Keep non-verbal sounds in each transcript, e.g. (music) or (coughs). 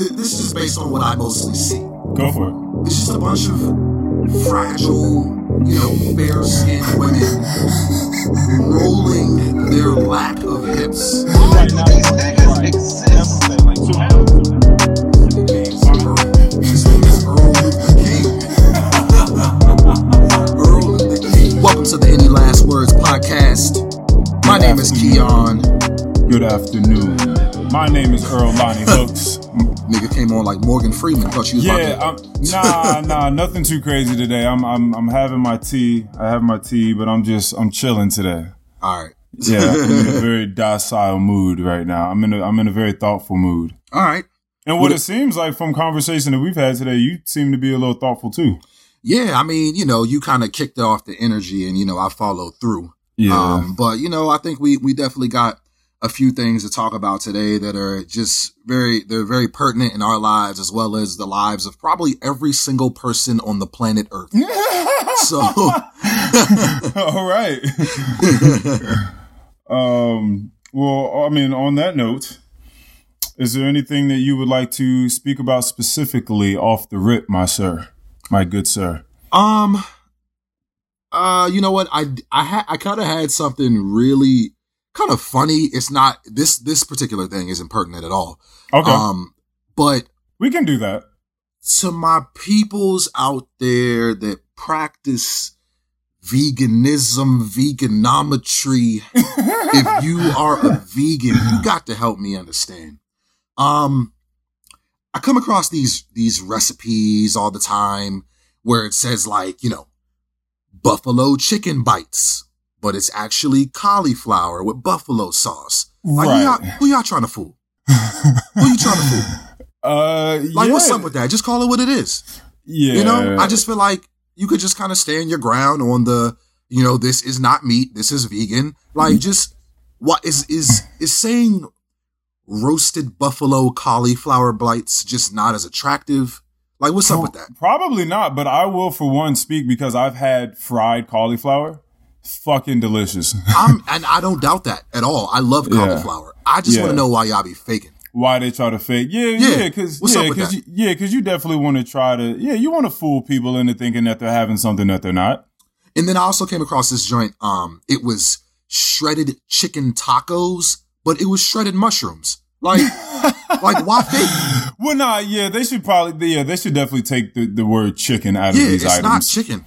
th- this is just based on what I mostly see. Go for it. It's just a bunch of fragile, you know, fair skinned women rolling their lack of hips. Right now, These niggas exist. His name is Earl Luther King. Earl Luther King. Welcome to the Any Last Words podcast. My name is Keon. Good afternoon. My name is Earl Lonnie Hooks. Came on like Morgan Freeman. Thought you was Yeah, about to. I'm, nah, (laughs) nah, nothing too crazy today. I'm, I'm, I'm having my tea. I have my tea, but I'm just, I'm chilling today. All right. Yeah, I'm in a (laughs) very docile mood right now. I'm in a, I'm in a very thoughtful mood. All right. And what it seems like from conversation that we've had today, you seem to be a little thoughtful too. Yeah, I mean, you know, you kind of kicked off the energy and, you know, I followed through. Yeah. Um, but you know, I think we we definitely got a few things to talk about today that are just very they're very pertinent in our lives as well as the lives of probably every single person on the planet Earth. (laughs) so (laughs) All right. (laughs) um, well, I mean, on that note, is there anything that you would like to speak about specifically off the rip, my sir, my good sir? um uh you know what I I had I kind of had something really kind of funny. It's not this this particular thing isn't pertinent at all. Okay, Um but we can do that. to my peoples out there that practice veganism, veganometry, (laughs) if you are a vegan, you got to help me understand. Um, I come across these these recipes all the time where it says like, you know, buffalo chicken bites, but it's actually cauliflower with buffalo sauce. Like, who, y'all, Right. who y'all trying to fool? Who you trying to fool? (laughs) Uh, Like, yeah, what's up with that? Just call it what it is. Yeah, You know, I just feel like you could just kind of stand your ground on the, you know, this is not meat, this is vegan. Like, just what is is is saying roasted buffalo cauliflower blights just not as attractive? Like, what's up with that? Probably not, but I will for one speak because I've had fried cauliflower. Fucking delicious. (laughs) I'm and I don't doubt that at all. I love Yeah. cauliflower. I just Yeah. want to know why y'all be faking. why they try to fake. Yeah, Yeah. yeah, because yeah, because you, yeah, because you definitely want to try to yeah, you want to fool people into thinking that they're having something that they're not. And then I also came across this joint. Um, it was shredded chicken tacos, but it was shredded mushrooms. Like, (laughs) like why fake? Well, nah, yeah, they should probably yeah, they should definitely take the, the word chicken out of Yeah, these it's items. It's not chicken.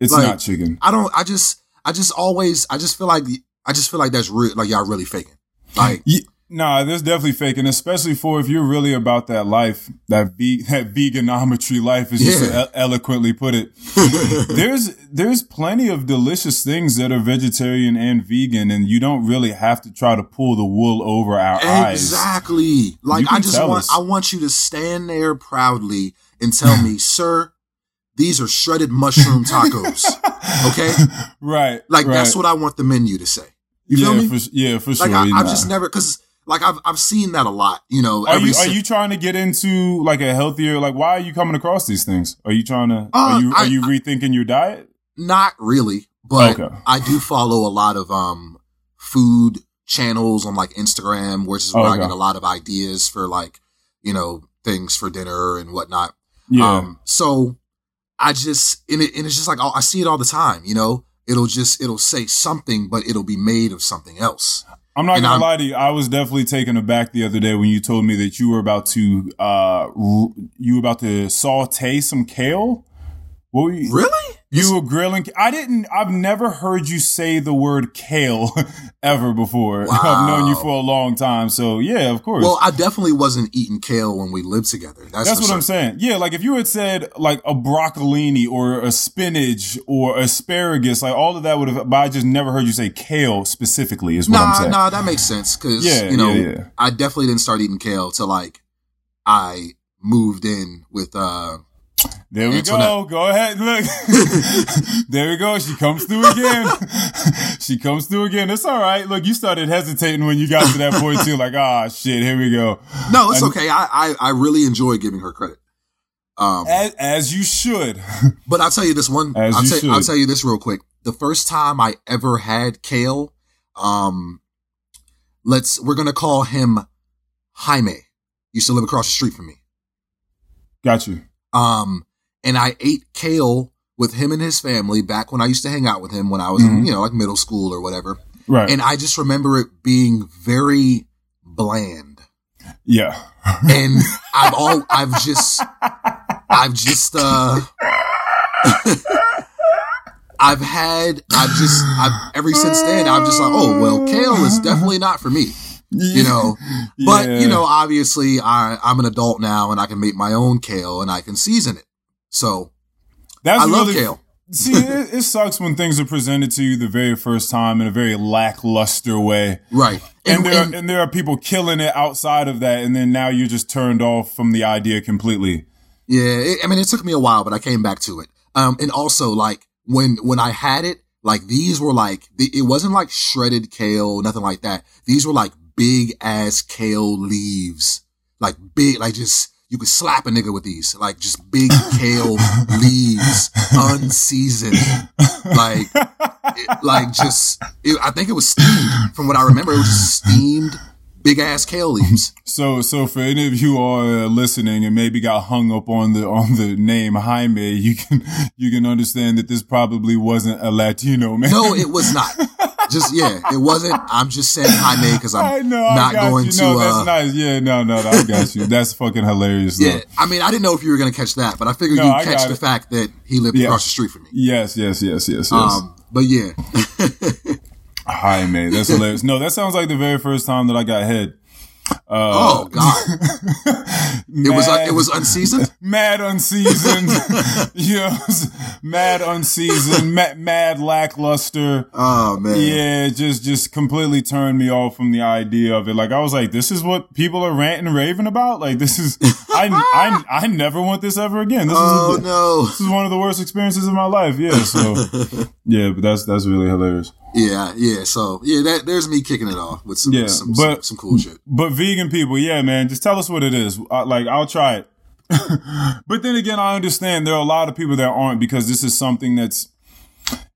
it's like- not chicken. I don't. I just. I just always. I just feel like. I just feel like that's real. Like y'all really faking. Like Yeah, nah, there's definitely faking, especially for if you're really about that life, that ve- that veganometry life, as you Yeah. eloquently put it. (laughs) there's there's plenty of delicious things that are vegetarian and vegan, and you don't really have to try to pull the wool over our eyes. exactly. Like I just want. us. I want you to stand there proudly and tell me, sir, these are shredded mushroom (laughs) tacos. Okay. (laughs) Right. Like right. that's what I want the menu to say. You yeah, feel me? For, yeah, for sure. like I, I've just never because like I've I've seen that a lot. You know. Are you are you trying to get into like a healthier like why are you coming across these things? Are you trying to Uh, are you I- are you rethinking your diet? Not really, but Okay. I do follow a lot of um food channels on like Instagram, which is where I get a lot of ideas for like you know things for dinner and whatnot. Yeah. Um, so I just and, it, and it's just like I see it all the time. You know, it'll just it'll say something, but it'll be made of something else. I'm not and gonna I'm- lie to you. I was definitely taken aback the other day when you told me that you were about to uh r- you were about to saute some kale. Were you? Really? You were grilling. I didn't. I've never heard you say the word kale (laughs) ever before. I've known you for a long time, so yeah, of course. Well, I definitely wasn't eating kale when we lived together. That's, That's what I'm saying. Yeah, like if you had said like a broccolini or a spinach or asparagus, like all of that would have. But I just never heard you say kale specifically. Is what I'm saying. nah, that makes sense because Yeah, you know yeah, yeah. I definitely didn't start eating kale till like I moved in with uh There we Antoinette. go. Go ahead. Look. (laughs) there we go. She comes through again. (laughs) she comes through again. It's all right. Look, you started hesitating when you got to that point too. Like, ah, shit, here we go. no, it's And- okay. I, I I really enjoy giving her credit. Um, As, as you should. (laughs) but I'll tell you this one. As I'll, you tell, should. I'll tell you this real quick. The first time I ever had kale, um, let's we're gonna call him Jaime. Used to live across the street from me. Got you. Um, and I ate kale with him and his family back when I used to hang out with him when I was in, Mhm. you know, like middle school or whatever. Right. And I just remember it being very bland. yeah. And (laughs) I've all, I've just, I've just, uh, (laughs) I've had, I've just, I've, ever since then, I'm just like, oh, well, kale is definitely not for me, you know, (laughs) but you know, obviously I, I'm an adult now and I can make my own kale and I can season it. So That's I love really- kale. See, it, it sucks when things are presented to you the very first time in a very lackluster way. Right. And, And, there, and- are, and there are people killing it outside of that, and then now you're just turned off from the idea completely. yeah, it, I mean, it took me a while, but I came back to it. Um, and also like when, when I had it, like these were like, it wasn't like shredded kale, nothing like that. These were like big ass kale leaves, like big, like just, you could slap a nigga with these, like just big kale (laughs) leaves, unseasoned, like, it, like just, it, I think it was steamed from what I remember. It was just steamed big ass kale leaves. So, so for any of you who are uh, listening and maybe got hung up on the on the name Jaime, you can you can understand that this probably wasn't a Latino man. No, it was not. (laughs) Just yeah, it wasn't. I'm just saying Jaime because I I'm know. I not going you. to. No, uh, nice. Yeah, no, no, no, I got you. That's fucking hilarious. Though. yeah, I mean, I didn't know if you were gonna catch that, but I figured No, you'd catch the it. fact that he lived Yeah. across the street from me. Yes, yes, yes, yes, yes. Um, but yeah, (laughs) Jaime, that's hilarious. No, that sounds like the very first time that I got head. Oh god, (laughs) it was uh, it was unseasoned. mad unseasoned. (laughs) yeah, (laughs) mad unseasoned, mad, mad lackluster. Oh man, Yeah, just just completely turned me off from the idea of it. Like I was like, this is what people are ranting and raving about. Like this is, I I I never want this ever again. This Oh is no, this is one of the worst experiences of my life. Yeah, so yeah, but that's that's really hilarious. Yeah, yeah. So yeah, that there's me kicking it off with some Yeah, some, but- some, some cool shit. But vegan people, yeah, man, just tell us what it is. I, like I'll try it. (laughs) but then again, I understand there are a lot of people that aren't because this is something that's,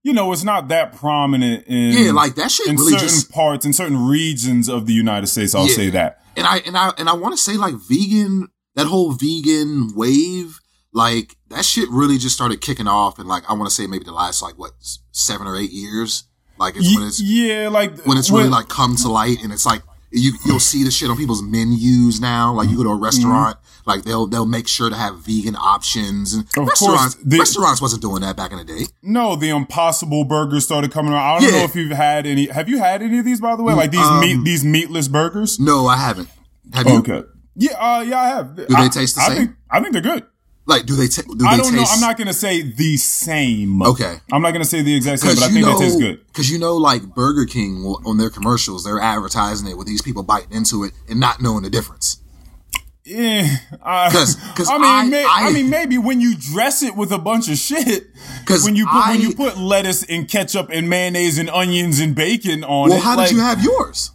you know, it's not that prominent in Yeah, like that shit in really certain just parts in certain regions of the United States. I'll Yeah. say that. and I and I and I want to say like vegan that whole vegan wave like that shit really just started kicking off and like I want to say maybe the last like what seven or eight years like it's when it's yeah, like when it's really like come to light and it's like you you'll see the shit on people's menus now like you go to a restaurant like they'll they'll make sure to have vegan options and Of course, restaurants the- restaurants wasn't doing that back in the day no, the Impossible Burgers started coming out. I don't Yeah. know if you've had any. Have you had any of these, by the way? Like these Um, meat, these meatless burgers. no I haven't have you Okay. Yeah, uh, yeah, I have. Do they taste the I same? Think, I think they're good. Like do they ta- do they I don't know. I'm not gonna say the same. Okay. I'm not gonna say the exact same, but I think know, they taste good. Because you know, like Burger King will- on their commercials, they're advertising it with these people biting into it and not knowing the difference. Yeah, I, 'Cause- (laughs) 'cause I mean, I- may, I, I- mean, maybe when you dress it with a bunch of shit, 'Cause when you put when you put lettuce and ketchup and mayonnaise and onions and bacon on Well, it. how like- did you have yours?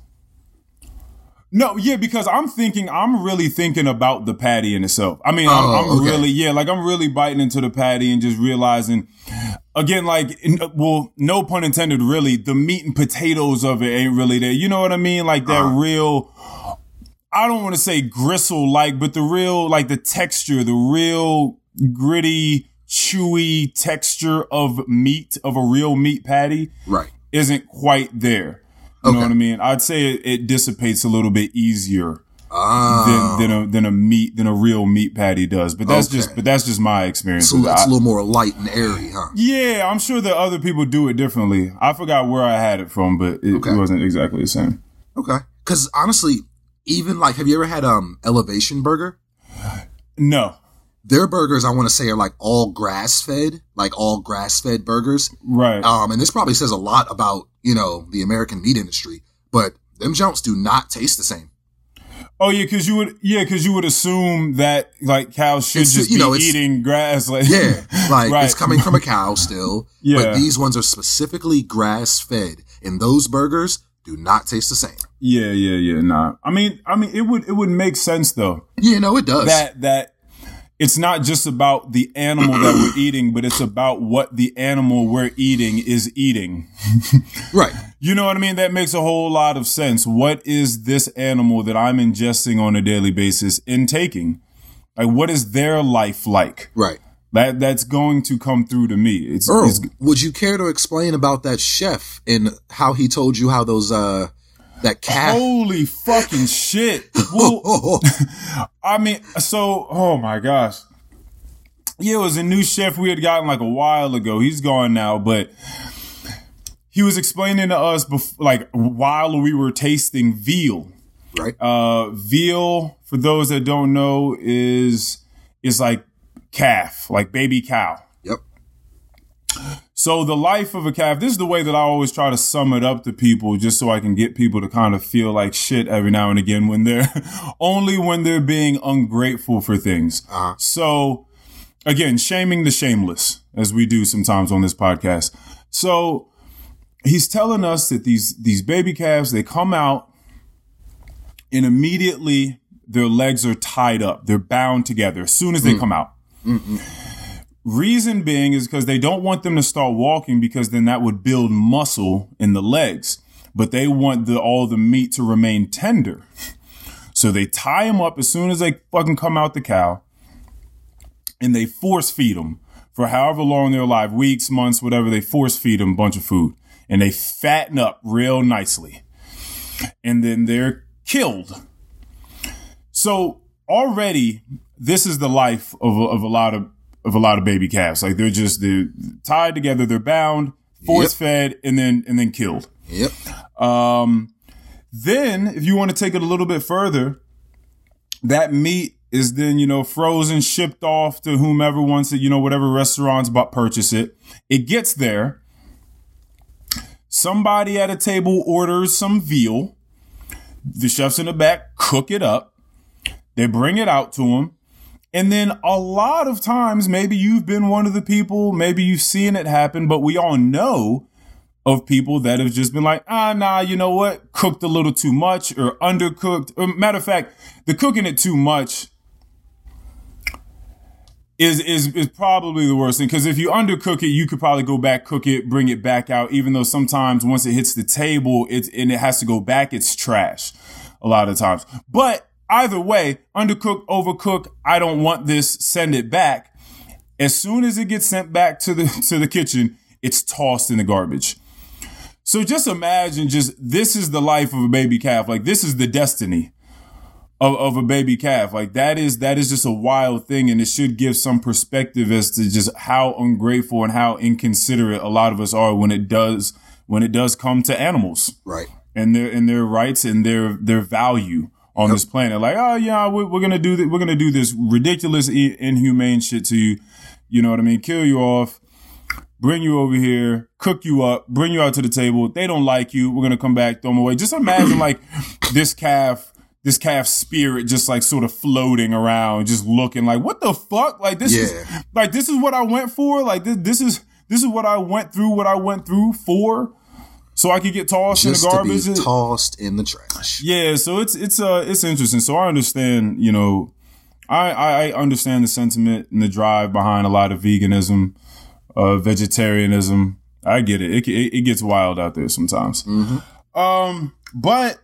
No, yeah, because I'm thinking, I'm really thinking about the patty in itself. I mean, Oh, I'm, I'm okay. really, yeah, like I'm really biting into the patty and just realizing, again, like, well, no pun intended, really, the meat and potatoes of it ain't really there. You know what I mean? Like that Uh-huh. real, I don't want to say gristle like, but the real, like the texture, the real gritty, chewy texture of meat, of a real meat patty Right. isn't quite there. You know what I mean? I'd say it, it dissipates a little bit easier Ah, than, than a than a meat than a real meat patty does. But that's Okay. just but that's just my experience. so it's I- a little more light and airy, huh? yeah, I'm sure that other people do it differently. I forgot where I had it from, but it, Okay. it wasn't exactly the same. Okay. Because honestly, even like, have you ever had um Elevation Burger? No, Their burgers, I want to say, are like all grass fed, like all grass fed burgers. right? Um, and this probably says a lot about you know the American meat industry, but them jumps do not taste the same. oh yeah, because you would yeah, because you would assume that like cows should It's- just you be know, eating grass. Like Yeah, (laughs) like Right. it's coming from a (laughs) cow still. Yeah. But these ones are specifically grass fed, and those burgers do not taste the same. yeah, yeah, yeah. Nah, I mean, I mean, it would it would make sense though. Yeah, no, it does. that that it's not just about the animal that we're eating, but it's about what the animal we're eating is eating. (laughs) right. You know what I mean? That makes a whole lot of sense. What is this animal that I'm ingesting on a daily basis intaking? Like, what is their life like? Right. That that's going to come through to me. It's, Earl, it's would you care to explain about that chef and how he told you how those uh that calf? holy fucking shit. Well, (laughs) I mean, so oh my gosh. Yeah, it was a new chef we had gotten like a while ago. He's gone now, but he was explaining to us like while we were tasting veal. right. Uh, veal, for those that don't know, is is like calf, like baby cow. Yep. So the life of a calf, this is the way that I always try to sum it up to people just so I can get people to kind of feel like shit every now and again when they're (laughs) only when they're being ungrateful for things. Uh-huh. So again, shaming the shameless as we do sometimes on this podcast. So he's telling us that these these baby calves, they come out and immediately their legs are tied up. They're bound together as soon as they come out. Reason being is because they don't want them to start walking because then that would build muscle in the legs. But they want the all the meat to remain tender. So they tie them up as soon as they fucking come out the cow and they force feed them for however long they're alive, weeks, months, whatever. They force feed them a bunch of food and they fatten up real nicely. And then they're killed. So already this is the life of, of a lot of of a lot of baby calves. Like they're just they're tied together, they're bound, force fed, and then and then killed. Yep. Um, then, if you want to take it a little bit further, that meat is then you know frozen, shipped off to whomever wants it. You know, whatever restaurants but purchase it. It gets there. Somebody at a table orders some veal. The chefs in the back cook it up. They bring it out to them. And then a lot of times, maybe you've been one of the people, maybe you've seen it happen, but we all know of people that have just been like, ah, nah, you know what? Cooked a little too much or undercooked. Or matter of fact, the cooking it too much is, is, is probably the worst thing. Cause if you undercook it, you could probably go back, cook it, bring it back out, even though sometimes once it hits the table, it's, and it has to go back, it's trash a lot of times. But either way, undercook, overcook, I don't want this, send it back. As soon as it gets sent back to the, (laughs) to the kitchen, it's tossed in the garbage. So just imagine just this is the life of a baby calf. Like this is the destiny of, of a baby calf. Like that is that is just a wild thing and it should give some perspective as to just how ungrateful and how inconsiderate a lot of us are when it does when it does come to animals Right. and their and their rights and their their value on this planet. Like, oh yeah, we're, we're gonna do this. We're gonna do this ridiculous, inhumane shit to you. You know what I mean? Kill you off, bring you over here, cook you up, bring you out to the table. They don't like you. We're gonna come back, throw them away. Just imagine like (clears throat) this calf. This calf spirit just like sort of floating around, just looking like, what the fuck? Like this Yeah. is like this is what I went for. Like this, this is this is what I went through. What I went through for, so I could get tossed Just in the garbage. to be tossed in the trash. Yeah, so it's it's uh it's interesting. So I understand, you know, I I I understand the sentiment and the drive behind a lot of veganism, uh, vegetarianism. I get it. It it, it gets wild out there sometimes. Um, but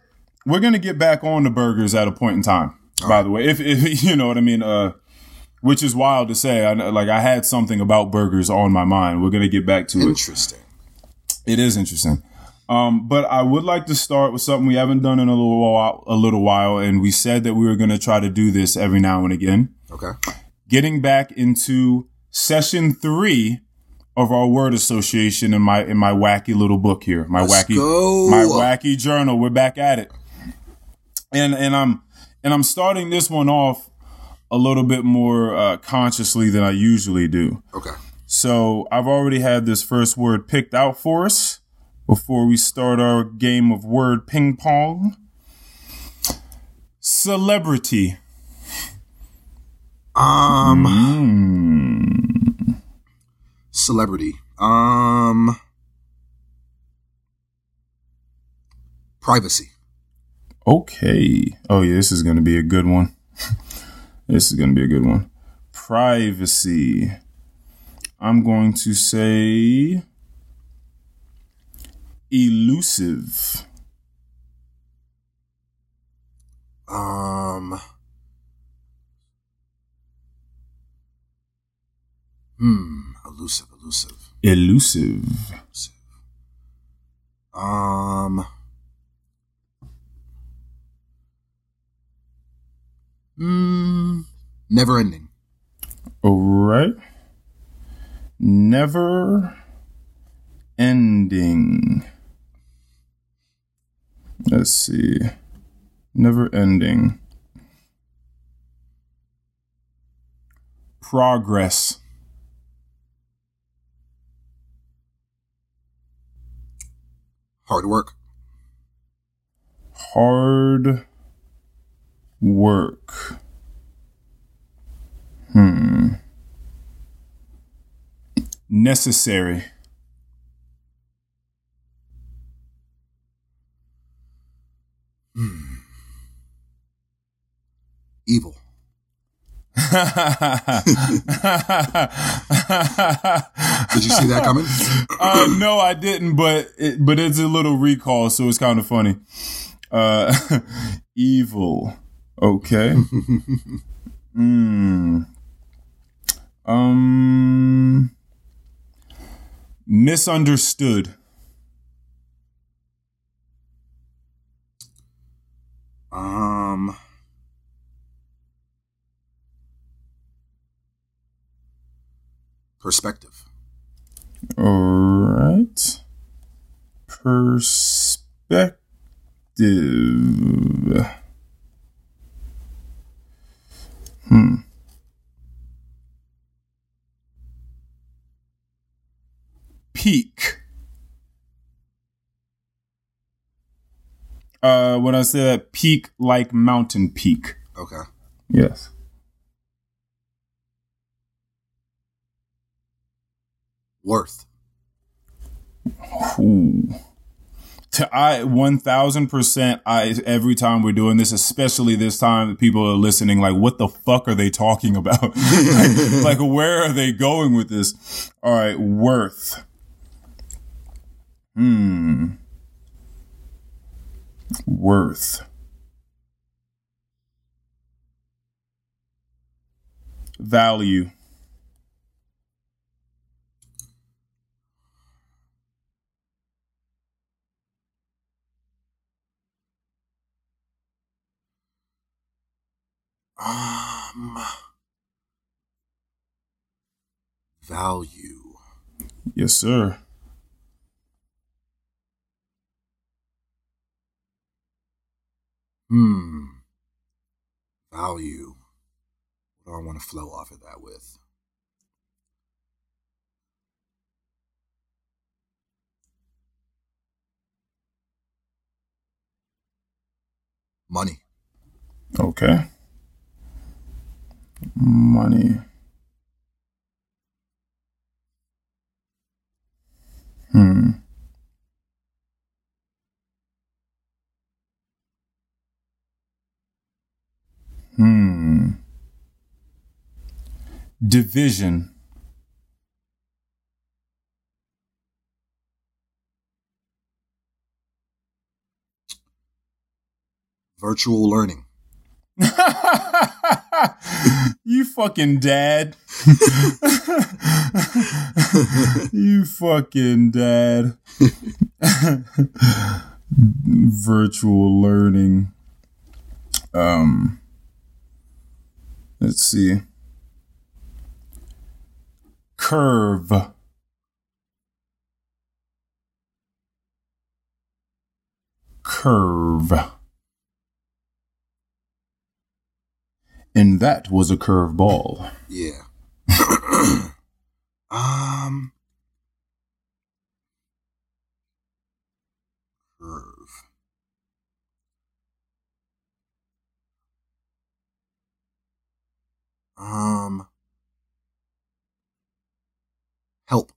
we're gonna get back on the burgers at a point in time. By the way, if if (laughs) you know what I mean, uh, which is wild to say. I like I had something about burgers on my mind. We're gonna get back to it. Interesting. It is interesting. Um, but I would like to start with something we haven't done in a little while, a little while, and we said that we were going to try to do this every now and again. Okay. Getting back into session three of our word association in my in my wacky little book here, my Let's wacky go. my wacky journal. We're back at it, and and I'm and I'm starting this one off a little bit more uh, consciously than I usually do. Okay. So I've already had this first word picked out for us before we start our game of word ping pong. Celebrity. Um, Mm. celebrity. Um, privacy. Okay. Oh yeah, this is gonna be a good one. (laughs) this is gonna be a good one. Privacy. I'm going to say elusive? Um. Hmm. Elusive. Elusive. Elusive. Um. Mm, never ending. All right. Never ending. Let's see. Never ending. Progress. Hard work. Hard work. Hmm. Necessary. Evil. (laughs) Did you see that coming? uh, no, I didn't, but it, but it's a little recall, so it's kind of funny. Uh, (laughs) evil. Okay. (laughs) Hmm. Um. Misunderstood. Um. Perspective. All right. Perspective. Hmm. Peak. Uh, when I say that, peak like mountain peak. Okay. Yes. Worth. Ooh. To I one thousand percent. I every time we're doing this, especially this time, people are listening. Like, what the fuck are they talking about? (laughs) like, (laughs) like, where are they going with this? All right, worth. Hmm. Worth. Value. Um. Value. Yes, sir. Hmm. Value. What do I want to flow off of that with? Money. Okay. Money. Hmm. Hmm. Division. Virtual learning. (laughs) you fucking dad. (laughs) you fucking dad. (laughs) Virtual learning. Um let's see. Curve. Curve. And that was a curve ball. Yeah. (coughs) um. Curve. Um. Help.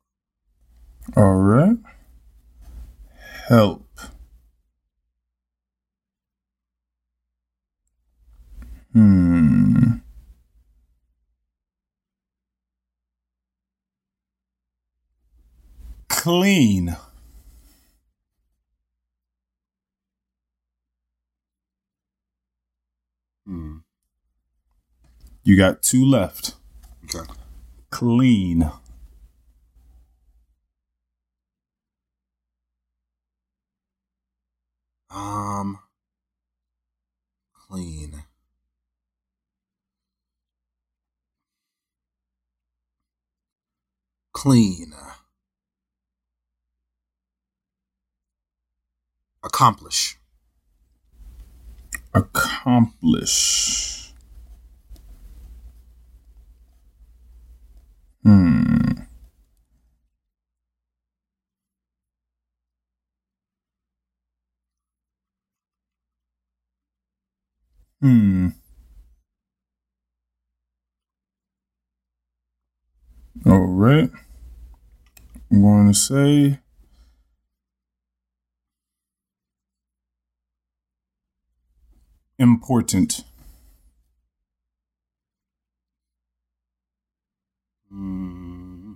All right. Help. Hmm. Clean. Hmm. You got two left. Okay. Clean. Um, clean. Clean. Accomplish. Accomplish. Hmm. Hmm. All right. I'm going to say important. Mm,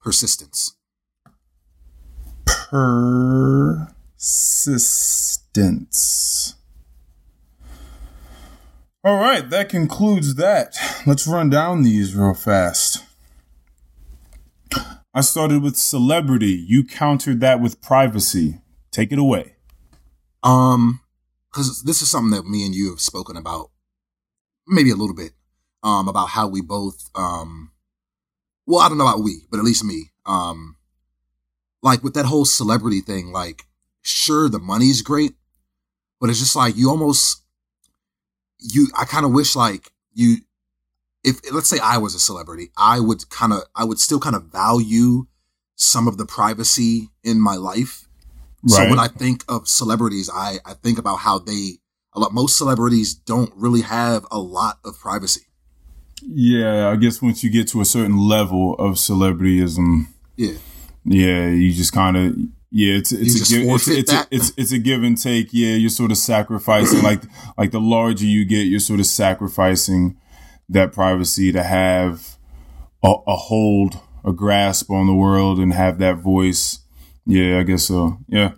Persistence. Persistence. All right, that concludes that. Let's run down these real fast. I started with celebrity. You countered that with privacy. Take it away. Um, because this is something that me and you have spoken about, maybe a little bit, um, about how we both, um, well, I don't know about we, but at least me, um, like with that whole celebrity thing, like, sure, the money's great, but it's just like you almost, you, I kind of wish like you, if let's say I was a celebrity, I would kind of, I would still kind of value some of the privacy in my life. So when I think of celebrities, I, I think about how they, a lot, most celebrities don't really have a lot of privacy. Yeah, I guess once you get to a certain level of celebrityism, Yeah. yeah, you just kind of yeah, it's it's a give, it's, it's, a, it's it's a give and take. Yeah, you're sort of sacrificing like like the larger you get, you're sort of sacrificing that privacy to have a, a hold, a grasp on the world, and have that voice. Yeah, I guess so. Yeah.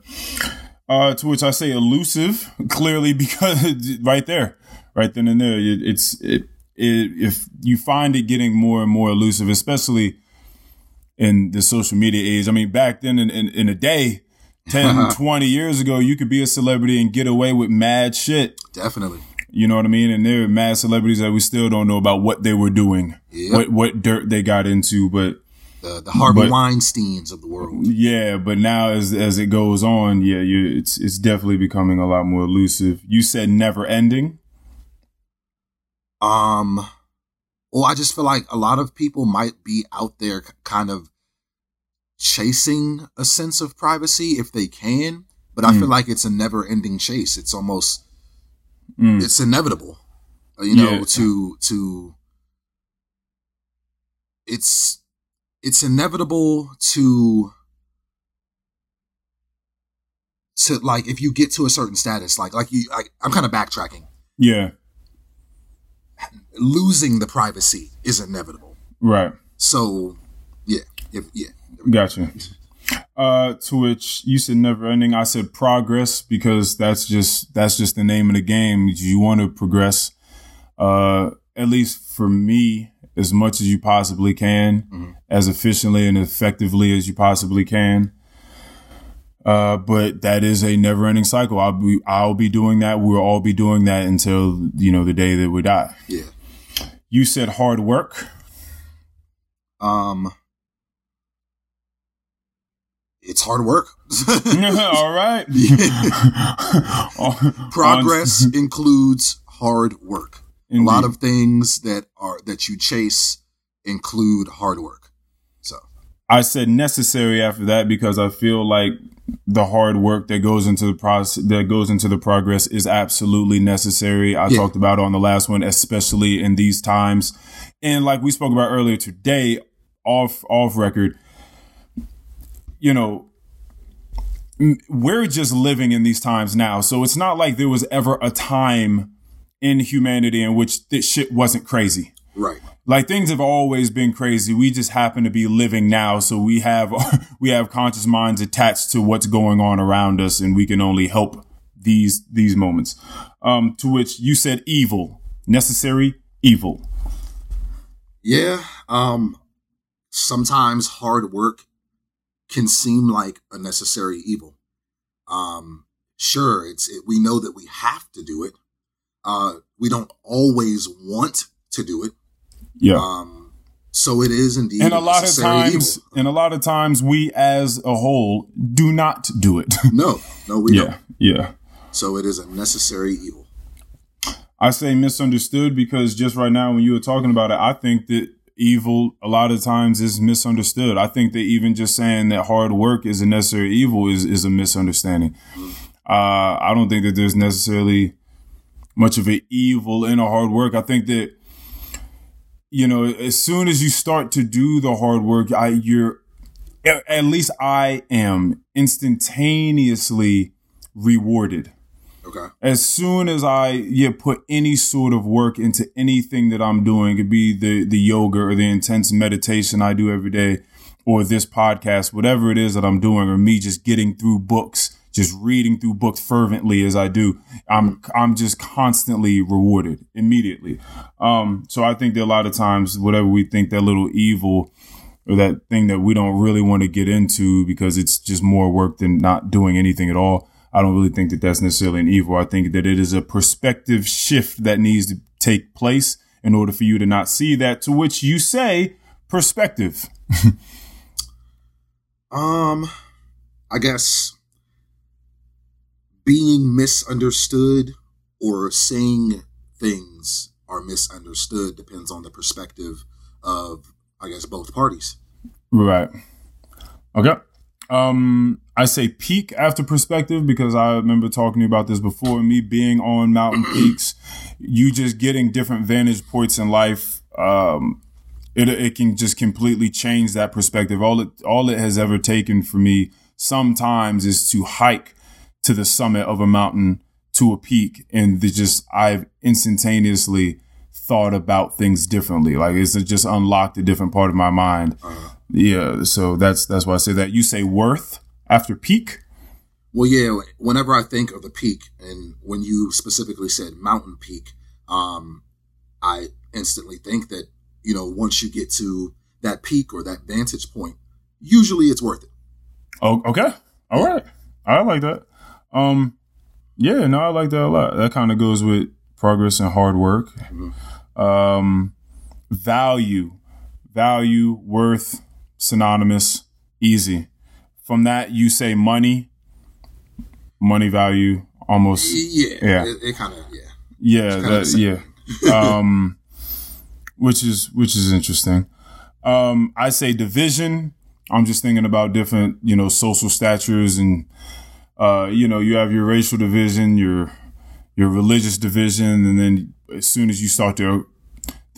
Uh, to which I say elusive, (laughs) clearly (laughs) because right there, right then and there, it, it's it, it if you find it getting more and more elusive, especially in the social media age. I mean, back then in, in, in a day, 10, 20 years ago, you could be a celebrity and get away with mad shit. Definitely. You know what I mean? And there are mad celebrities that we still don't know about what they were doing, Yep. what, what dirt they got into. But The, the Harvey But- Weinsteins of the world. yeah, but now as, as it goes on, yeah, you, it's, it's definitely becoming a lot more elusive. You said never ending. Um, well, I just feel like a lot of people might be out there kind of chasing a sense of privacy if they can, but I Mm. feel like it's a never ending chase. It's almost, Mm. it's inevitable, uh, you know, Yeah. to, to, it's, it's inevitable to, to like, if you get to a certain status, like, like you, I, I'm kind of backtracking. Yeah, Losing the privacy is inevitable. right. So, yeah, if, yeah, Gotcha. Uh, to which you said never ending. I said progress because that's just that's just the name of the game. You want to progress, uh, at least for me, as much as you possibly can, Mhm. as efficiently and effectively as you possibly can. Uh, but that is a never ending cycle. I'll be I'll be doing that. We'll all be doing that until you know the day that we die. yeah. You said hard work. Um, it's hard work. (laughs) all right. (laughs) Progress (laughs) includes hard work. A lot of things that are that you chase include hard work. So, I said necessary after that because I feel like the hard work that goes into the process that goes into the progress is absolutely necessary. I Yeah. talked about it on the last one, especially in these times. And like we spoke about earlier today, off off record, you know, we're just living in these times now. So it's not like there was ever a time in humanity in which this shit wasn't crazy right. like things have always been crazy we just happen to be living now so we have (laughs) we have conscious minds attached to what's going on around us and we can only help these these moments um to which you said evil necessary evil. Yeah. Um, sometimes hard work can seem like a necessary evil. Um, sure, it's it, we know that we have to do it. Uh, we don't always want to do it. Yeah. Um, so it is indeed and a lot of times, evil. and a lot of times, we as a whole do not do it. (laughs) No, no, we don't. yeah, yeah. So it is a necessary evil. I say misunderstood because just right now, when you were talking about it, I think that evil a lot of times is misunderstood. I think that even just saying that hard work is a necessary evil is is a misunderstanding. Uh, I don't think that there's necessarily much of an evil in a hard work. I think that you know, as soon as you start to do the hard work, I you're at at least I am instantaneously rewarded Okay. as soon as I yeah put any sort of work into anything that I'm doing, it be the the yoga or the intense meditation I do every day, or this podcast, whatever it is that I'm doing, or me just getting through books, just reading through books fervently as I do, I'm I'm just constantly rewarded immediately. Um, so I think that a lot of times, whatever we think that little evil or that thing that we don't really want to get into because it's just more work than not doing anything at all. I don't really think that that's necessarily an evil. I think that it is a perspective shift that needs to take place in order for you to not see that, to which you say perspective. (laughs) Um, I guess being misunderstood or saying things are misunderstood depends on the perspective of, I guess, both parties. Right. Okay. Um, I say peak after perspective because I remember talking to you about this before. Me being on mountain (clears throat) peaks, you just getting different vantage points in life. Um, it it can just completely change that perspective. All it all it has ever taken for me sometimes is to hike to the summit of a mountain to a peak, and just I've instantaneously thought about things differently. Like it's just unlocked a different part of my mind. Yeah, so that's that's why I say that. You say worth after peak. Well, yeah, whenever I think of the peak, and when you specifically said mountain peak, um, I instantly think that, you know, once you get to that peak or that vantage point, usually it's worth it. Oh, okay. All right. I like that. Um, yeah, no, I like that a lot. That kind of goes with progress and hard work. Um, value, value, worth, synonymous, easy. From that, you say money, money value, almost. Yeah, Yeah. it, it kind of, yeah. Yeah, that, yeah. um, which is which is interesting. Um, I say division. I'm just thinking about different, you know, social statures and, uh, you know, you have your racial division, your your religious division, and then as soon as you start to,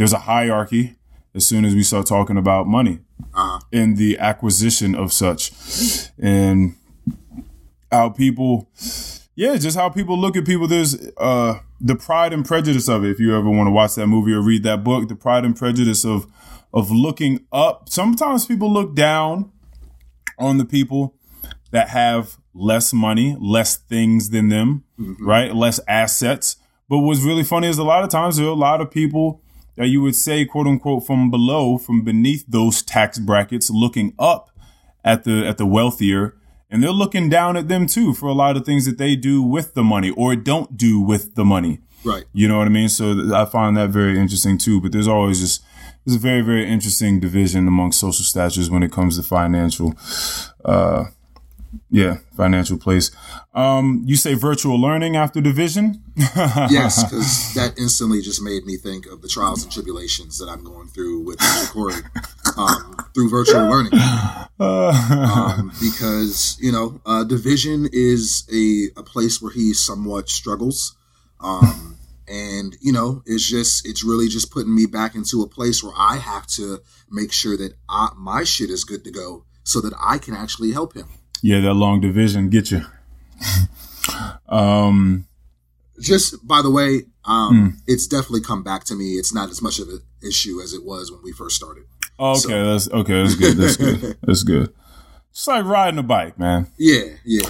there's a hierarchy. As soon as we start talking about money Uh, and the acquisition of such, and how people yeah, just how people look at people. There's uh the Pride and Prejudice of it. If you ever want to watch that movie or read that book, the Pride and Prejudice of of looking up. Sometimes people look down on the people that have less money, less things than them, right? Less assets. But what's really funny is a lot of times there are a lot of people that you would say, quote unquote, from below, from beneath those tax brackets, looking up at the at the wealthier and they're looking down at them too for a lot of things that they do with the money or don't do with the money. right. You know what I mean? So I find that very interesting too. But there's always just there's a very very interesting division among social statures when it comes to financial, uh, yeah, financial place. Um, you say virtual learning after division? (laughs) Yes, because that instantly just made me think of the trials and tribulations that I'm going through with. Corey um, through virtual learning. (laughs) Um, because, you know, uh, division is a, a place where he somewhat struggles. Um, and, you know, it's just, it's really just putting me back into a place where I have to make sure that I, my shit is good to go so that I can actually help him. Yeah, that long division get you. um, Just by the way, um, it's definitely come back to me. It's not as much of an issue as it was when we first started. okay, So- that's okay. That's good. That's good. (laughs) That's good. It's like riding a bike, man. Yeah, yeah.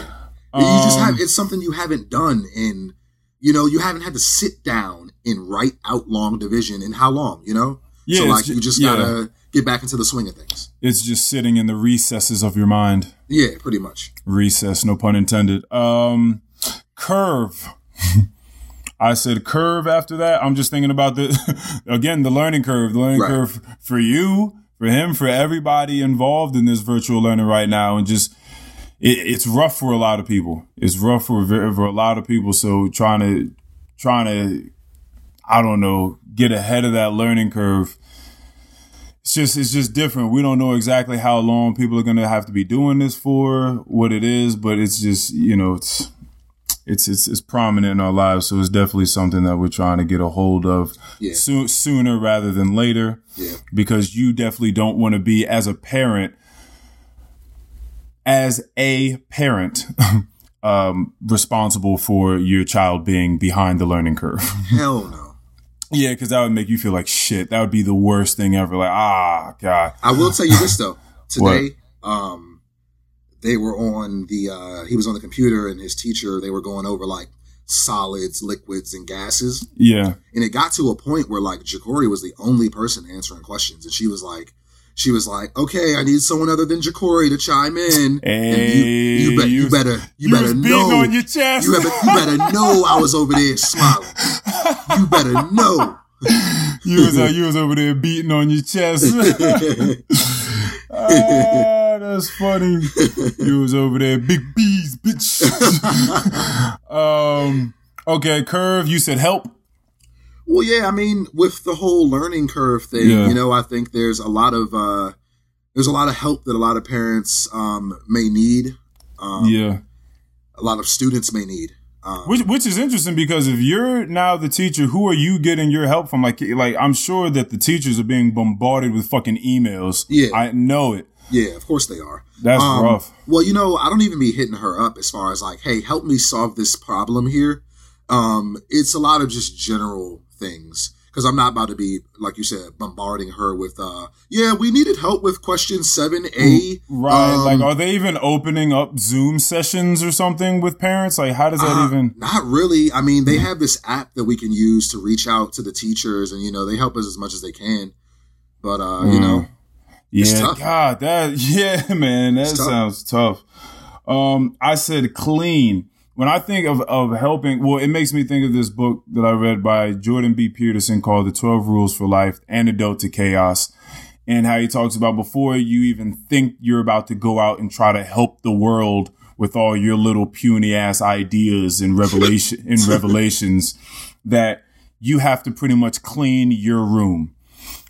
you just Um, have it's something you haven't done in you know, you haven't had to sit down and write out long division in how long, you know? Yeah, so like you just yeah. gotta get back into the swing of things. It's just sitting in the recesses of your mind. Yeah, pretty much. Recess, no pun intended. Um, curve. (laughs) I said curve after that. I'm just thinking about the, (laughs) again, the learning curve, the learning Right. curve for you, for him, for everybody involved in this virtual learning right now. And just, it, it's rough for a lot of people. It's rough for, for a lot of people. So trying to, trying to, I don't know, get ahead of that learning curve. It's just, it's just different. We don't know exactly how long people are going to have to be doing this for, what it is, but it's just, you know, it's, it's, it's, it's prominent in our lives. So it's definitely something that we're trying to get a hold of Yeah. soo- sooner rather than later Yeah. because you definitely don't want to be as a parent as a parent (laughs) um responsible for your child being behind the learning curve (laughs) Hell no. Yeah because that would make you feel like shit that would be the worst thing ever like ah god I will tell you this though. (laughs) Today, um, they were on the uh, he was on the computer and his teacher. They were going over like solids, liquids, and gases. yeah And it got to a point where like Ja'Cory was the only person answering questions, and she was like, she was like, "Okay, I need someone other than Ja'Cory to chime in." and you, you, Hey, bet, you you, better, you, better know, on your chest. you, better, you better know I was over there smiling. (laughs) (laughs) You better know. (laughs) you was uh, you was over there beating on your chest (laughs) Ah, that's funny. You was over there, big bees, bitch. um, okay, curve. You said help. Well, yeah, I mean, with the whole learning curve thing, Yeah. you know, I think there's a lot of uh, there's a lot of help that a lot of parents um, may need. Um, yeah, a lot of students may need. Um, which which is interesting because if you're now the teacher, who are you getting your help from? Like, like I'm sure that the teachers are being bombarded with fucking emails. Yeah. I know it. yeah, of course they are. That's Um, rough. Well, you know, I don't even be hitting her up as far as like, hey, help me solve this problem here. Um, it's a lot of just general things because I'm not about to be, like you said, bombarding her with, uh, yeah, we needed help with question seven A. Right. Um, like, are they even opening up Zoom sessions or something with parents? Like, how does that Uh, even? Not really. I mean, they have this app that we can use to reach out to the teachers, and you know, they help us as much as they can. But uh, you Mm. know, it's Yeah, tough. God, that (laughs) yeah, man, that tough. sounds tough. Um, I said clean. When I think of of helping, well, it makes me think of this book that I read by Jordan B. Peterson called "The Twelve Rules for Life: Antidote to Chaos," and how he talks about before you even think you're about to go out and try to help the world with all your little puny ass ideas and revelation (laughs) and revelations, that you have to pretty much clean your room.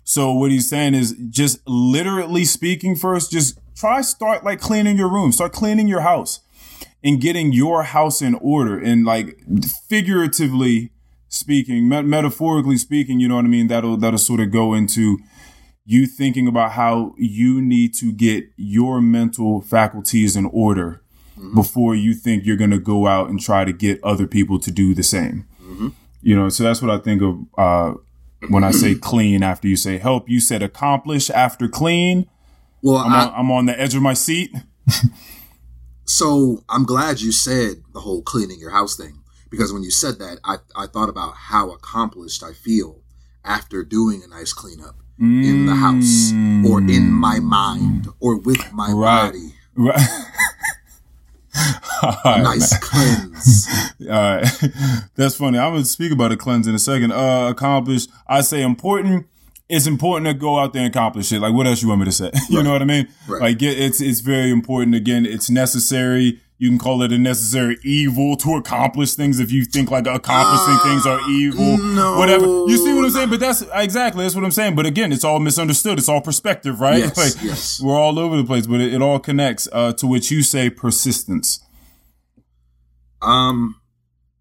So what he's saying is just literally speaking first, just try start like cleaning your room, start cleaning your house and getting your house in order and like figuratively speaking, met- metaphorically speaking, you know what I mean? That'll, that'll sort of go into you thinking about how you need to get your mental faculties in order before you think you're going to go out and try to get other people to do the same. You know, so that's what I think of, uh, when I say (clears throat) clean after you say help, you said accomplish after clean. well, I'm, I, on, I'm on the edge of my seat. (laughs) so I'm glad you said the whole cleaning your house thing because when you said that, I I thought about how accomplished I feel after doing a nice cleanup in the house or in my mind or with my Mm. Right. body. Right. Nice (laughs) cleanse. All right. (laughs) (laughs) That's funny. I'm going to speak about a cleanse in a second. Uh, accomplish. I say important. It's important to go out there and accomplish it. Like, what else you want me to say? (laughs) you Right. know what I mean? Right. Like, it, it's, it's very important. Again, it's necessary. You can call it a necessary evil to accomplish things if you think like accomplishing things are evil. no. Whatever. You see what I'm saying? But that's exactly, that's what I'm saying. But again, it's all misunderstood. It's all perspective, right? Yes, (laughs) like, yes. we're all over the place, but it, it all connects, uh, to which you say persistence. Um,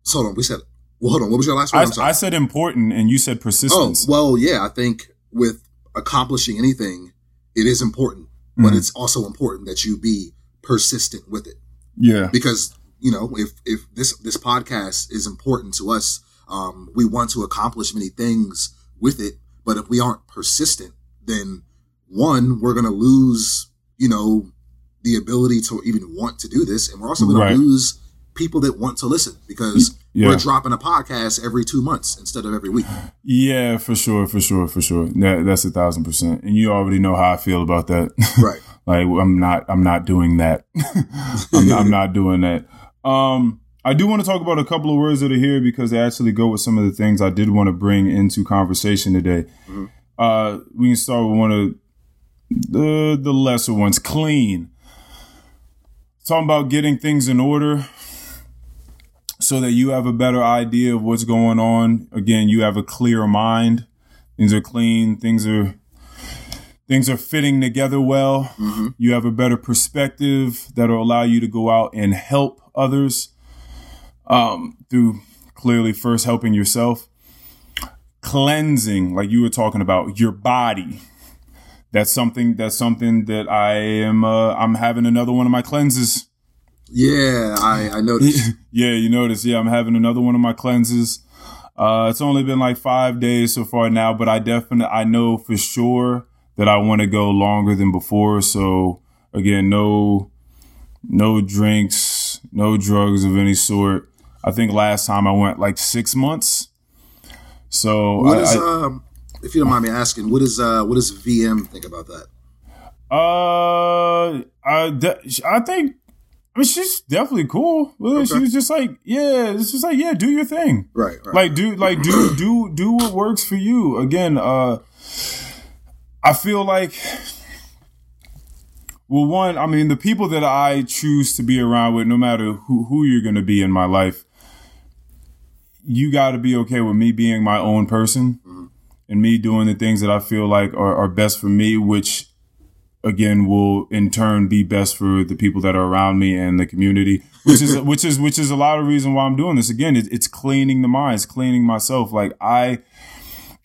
so hold on. We said, well, hold on. What was your last word? I. I said important and you said persistence. Oh, well, yeah, I think with accomplishing anything, it is important, but Mhm. it's also important that you be persistent with it yeah. because, you know, if, if this, this podcast is important to us, um, we want to accomplish many things with it. But if we aren't persistent, then one, we're going to lose, you know, the ability to even want to do this. And we're also going Right. to lose people that want to listen because Yeah. we're dropping a podcast every two months instead of every week. Yeah, for sure, for sure, for sure. That, that's a thousand percent. And you already know how I feel about that. (laughs) Right. like I'm not, I'm not doing that. (laughs) I'm, I'm not doing that. Um, I do want to talk about a couple of words that are here because they actually go with some of the things I did want to bring into conversation today. Uh, we can start with one of the the lesser ones, clean. Talking about getting things in order so that you have a better idea of what's going on. Again, you have a clear mind. Things are clean. Things are things are fitting together well. You have a better perspective that'll allow you to go out and help others um, through clearly first helping yourself. Cleansing, like you were talking about, your body. That's something. That's something that I am. Uh, I'm having another one of my cleanses. Yeah, I, I noticed. (laughs) Yeah, you notice. Yeah, I'm having another one of my cleanses. Uh, it's only been like five days so far now, but I definitely, I know for sure that I want to go longer than before. So again, no, no drinks, no drugs of any sort. I think last time I went like six months. So What I, is um if you don't mind me asking, what is uh what does VM think about that? Uh, I I think I mean she's definitely cool. Well, She was just like, yeah, it's just like, yeah, do your thing. Right, right. Like do like do (clears throat) do do what works for you. Again, uh, I feel like. Well, one, I mean, the people that I choose to be around with, no matter who, who you're going to be in my life, you got to be okay with me being my own person and me doing the things that I feel like are, are best for me, which again will in turn be best for the people that are around me and the community, which is (laughs) which is which is a lot of reason why I'm doing this. Again, it, it's cleaning the mind, it's cleaning myself. Like I,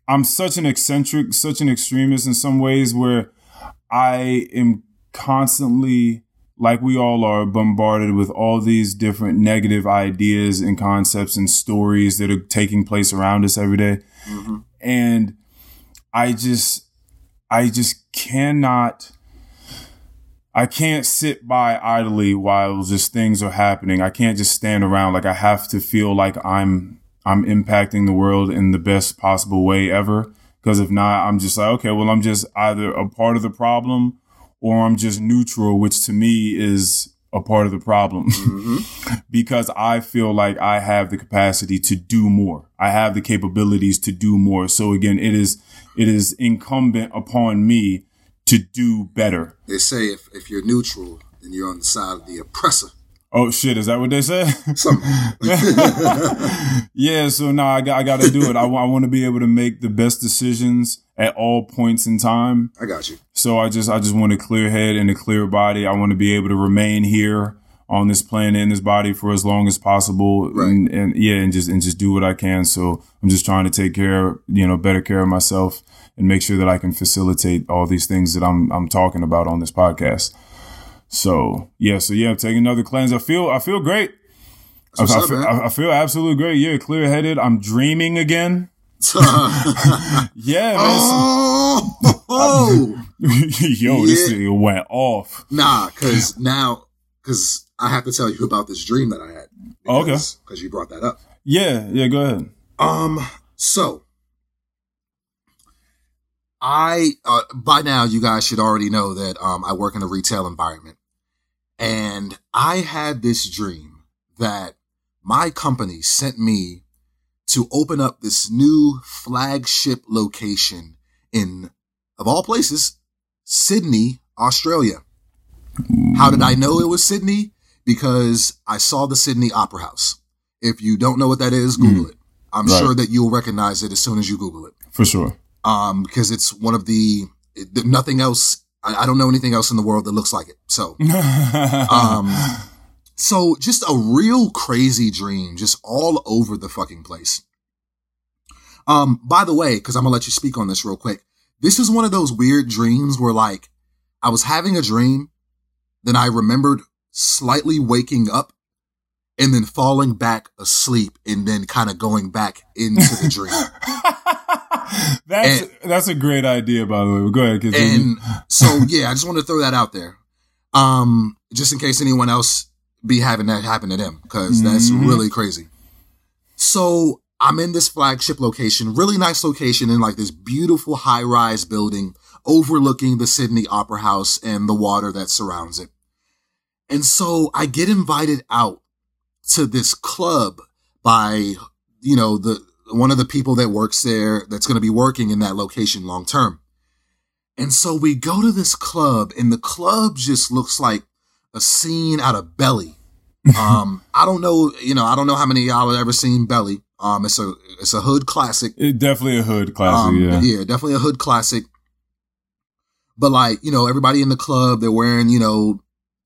I'm such an eccentric, such an extremist in some ways where I am constantly like we all are bombarded with all these different negative ideas and concepts and stories that are taking place around us every day. Mm-hmm. and i just i just cannot i can't sit by idly while just things are happening. I can't just stand around. Like i have to feel like i'm i'm impacting the world in the best possible way ever. Because if not i'm just like okay well i'm just either a part of the problem or i'm just neutral which to me is a part of the problem. Mm-hmm. (laughs) Because I feel like I have the capacity to do more. I have the capabilities to do more. So again, it is it is incumbent upon me to do better. They say if, if you're neutral, then you're on the side of the oppressor. Oh shit, is that what they say? Something. (laughs) yeah, so now I got I got to do it. I, want to be able to make the best decisions at all points in time. I got you. So I just I just want a clear head and a clear body. I want to be able to remain here on this planet in this body for as long as possible, Right. and, and yeah, and just and just do what I can. So I'm just trying to take care, you know, better care of myself and make sure that I can facilitate all these things that I'm I'm talking about on this podcast. So yeah, so yeah, I'm taking another cleanse. I feel I feel great. I, That's I feel. I, feel absolutely great. Yeah, clear headed. I'm dreaming again. (laughs) (laughs) Yeah, man. oh, oh. (laughs) Yo, this Yeah. thing went off. nah, because now, because I have to tell you about this dream that I had. Okay. Because because you brought that up. Yeah, yeah, go ahead. Um, so I uh, by now you guys should already know that um I work in a retail environment. And I had this dream that my company sent me to open up this new flagship location in of all places, Sydney, Australia. How did I know it was Sydney? Because I saw the Sydney Opera House. If you don't know what that is, Google it. I'm Right. sure that you'll recognize it as soon as you Google it. For sure. Um, because it's one of the, it, nothing else, I, I don't know anything else in the world that looks like it. So, (laughs) um, so just a real crazy dream, just all over the fucking place. Um, by the way, cause I'm gonna let you speak on this real quick. This is one of those weird dreams where like I was having a dream, then I remembered slightly waking up and then falling back asleep and then kind of going back into the dream. (laughs) (laughs) that's that's a great idea, by the way. Go ahead. And so, yeah, I just want to throw that out there. Um, just in case anyone else be having that happen to them, because that's Mhm. really crazy. So I'm in this flagship location, really nice location in like this beautiful high rise building overlooking the Sydney Opera House and the water that surrounds it. And so I get invited out to this club by, you know, the, one of the people that works there that's going to be working in that location long term. And so we go to this club and the club just looks like a scene out of Belly. (laughs) Um, I don't know, you know, I don't know how many of y'all have ever seen Belly. Um, it's a, it's a hood classic. It definitely a hood classic. Um, yeah. yeah, definitely a hood classic. But like, you know, everybody in the club, they're wearing, you know,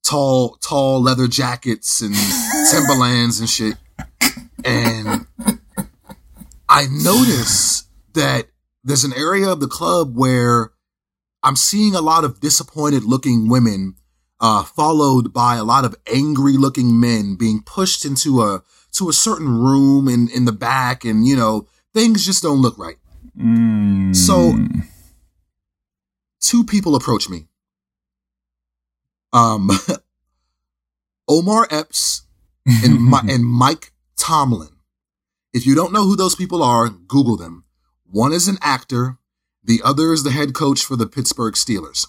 tall, tall leather jackets and (laughs) Timberlands and shit. And I notice that there's an area of the club where I'm seeing a lot of disappointed looking women, uh, followed by a lot of angry looking men being pushed into a, to a certain room in, in the back. And, you know, things just don't look right. Mm. So two people approach me. Um, (laughs) Omar Epps and, (laughs) and Mike Tomlin. If you don't know who those people are, Google them. One is an actor. The other is the head coach for the Pittsburgh Steelers.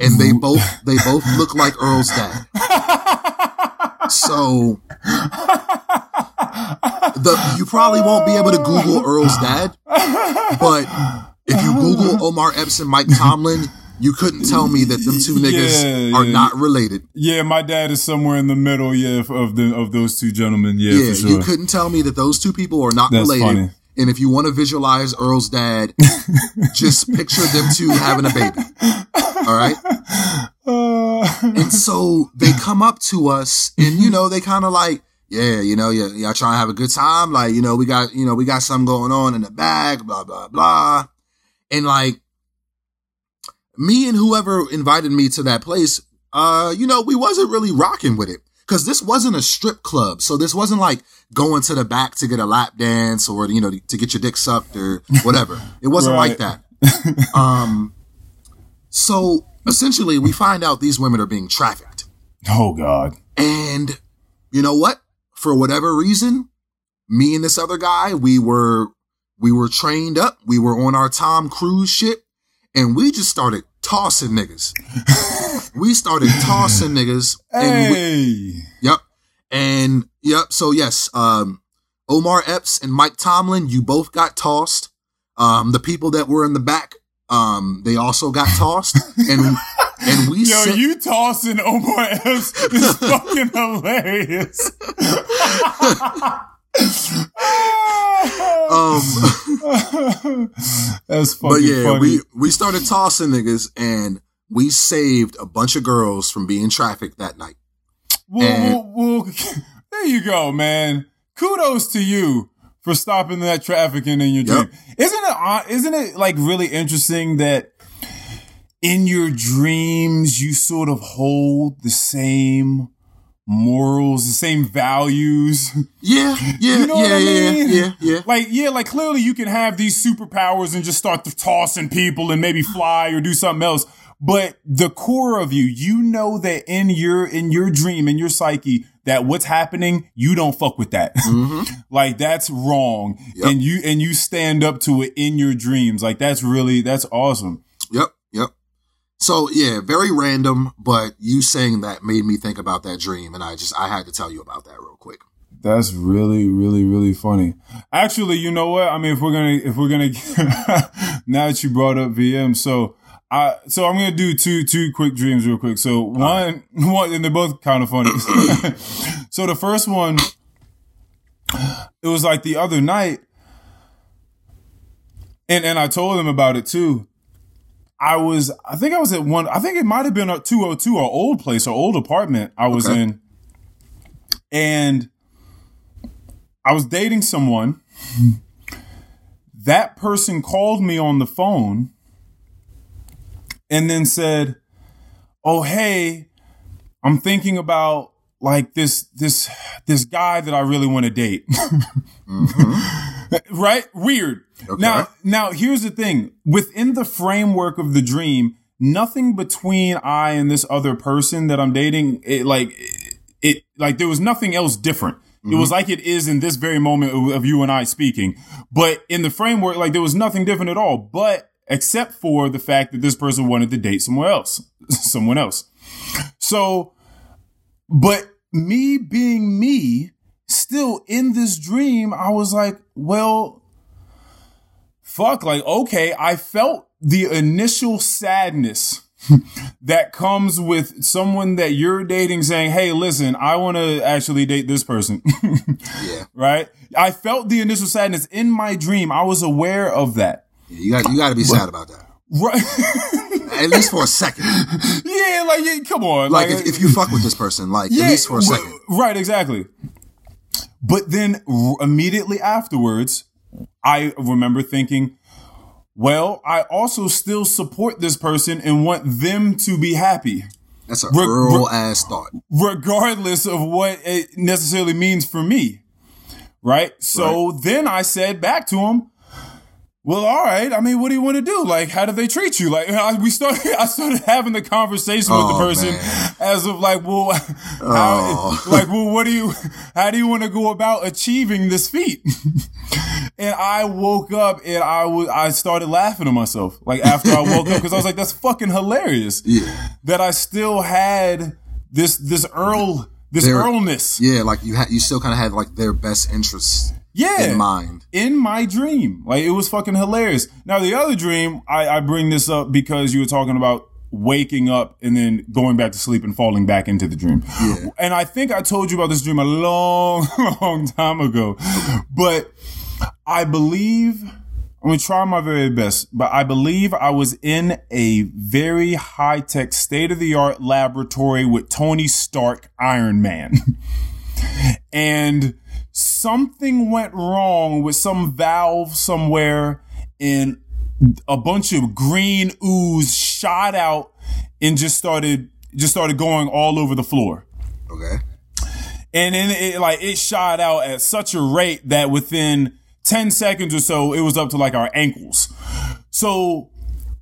And they both, they both look like Earl's dad. So the, you probably won't be able to Google Earl's dad, but if you Google Omar Epps and Mike Tomlin, you couldn't tell me that them two niggas Yeah, are yeah. not related. yeah, my dad is somewhere in the middle. Yeah, of- the of those two gentlemen. Yeah, Yeah, sure. you couldn't tell me that those two people are not That's related. funny. And if you want to visualize Earl's dad, (laughs) just picture them two having a baby. All right. Uh, (laughs) And so they come up to us and, you know, they kind of like, yeah, you know, yeah, y'all trying to have a good time. Like, you know, we got, you know, we got something going on in the back, blah, blah, blah. And like, me and whoever invited me to that place, uh, you know, we wasn't really rocking with it. Cause this wasn't a strip club. So this wasn't like going to the back to get a lap dance or, you know, to get your dick sucked or whatever. (laughs) It wasn't like that. (laughs) Um, so essentially we find out these women are being trafficked. oh God. And you know what? For whatever reason, me and this other guy, we were, we were trained up. We were on our Tom Cruise shit and we just started tossing niggas. (laughs) we started tossing niggas. And we, Hey. yep. And yep. So yes, um, Omar Epps and Mike Tomlin, you both got tossed. Um, the people that were in the back, um, they also got tossed (laughs) and, and we Yo, sent- you tossing Omar Epps is (laughs) fucking hilarious. Um, (laughs) That's fucking but yeah, funny. we we started tossing niggas, and we saved a bunch of girls from being trafficked that night. Well, And- well, well, (laughs) there you go, man. Kudos to you for stopping that trafficking in your Yep. dream. Isn't it? Isn't it like really interesting that in your dreams you sort of hold the same morals, the same values? (laughs) Yeah, yeah, You know yeah, what I yeah, mean? yeah, yeah. Like, yeah, like clearly you can have these superpowers and just start to tossing people and maybe fly or do something else. But the core of you, you know that in your, in your dream, in your psyche, that what's happening, you don't fuck with that. (laughs) Mm-hmm. like that's wrong. Yep. And you, and you stand up to it in your dreams. Like that's really, that's awesome. So yeah, very random, but you saying that made me think about that dream, and I just I had to tell you about that real quick. That's really, really, really funny. Actually, you know what? I mean, if we're gonna, if we're gonna, (laughs) now that you brought up VM, so I, so I'm gonna do two, two quick dreams real quick. So one, (laughs) one, and they're both kind of funny. (laughs) so the first one, it was like the other night, and and I told him about it too. I was, I think I was at one, I think it might have been a 202, our old place, our old apartment I was Okay. in. And I was dating someone. That person called me on the phone and then said, "Oh, hey, I'm thinking about like this this this guy that I really want to date." Mm-hmm. (laughs) (laughs) right? Weird. Okay. Now, now here's the thing. Within the framework of the dream, nothing between I and this other person that I'm dating, it like it, it like there was nothing else different. It was mm-hmm. like it is in this very moment of, of you and I speaking. But in the framework, like there was nothing different at all. But except for the fact that this person wanted to date someone else, (laughs) someone else. So, but me being me, still in this dream, I was like, well, fuck, like, okay, I felt the initial sadness (laughs) that comes with someone that you're dating saying, Hey, listen, I want to actually date this person. (laughs) Yeah. right? I felt the initial sadness in my dream. I was aware of that. Yeah, you got you got to be sad about that. Right. (laughs) At least for a second. yeah, like, yeah, come on. Like if, if you fuck with this person, like at least for a second. Right, exactly. But then r- immediately afterwards, I remember thinking, well, I also still support this person and want them to be happy, That's a Re- real ass thought. regardless of what it necessarily means for me. Right? So then I said back to him, well, all right. I mean, what do you want to do? Like, how do they treat you? Like, I, we started, (laughs) I started having the conversation with the Oh, person man. as of like, well, (laughs) how, Oh. like, well, what do you, how do you want to go about achieving this feat? (laughs) and I woke up and I was, I started laughing to myself. Like after I woke up, cause I was like, that's fucking hilarious Yeah. that I still had this, this Earl, this There- Earlness. Yeah, like you had you still kind of had like their best interests Yeah. in mind. in my dream. Like it was fucking hilarious. Now the other dream, I, I bring this up because you were talking about waking up and then going back to sleep and falling back into the dream. Yeah. And I think I told you about this dream a long, (laughs) long time ago. But I believe I'm gonna try my very best, but I believe I was in a very high tech, state of the art laboratory with Tony Stark, Iron Man. (laughs) and something went wrong with some valve somewhere and a bunch of green ooze shot out and just started just started going all over the floor. Okay. and then it like it shot out at such a rate that within 10 seconds or so it was up to like our ankles. So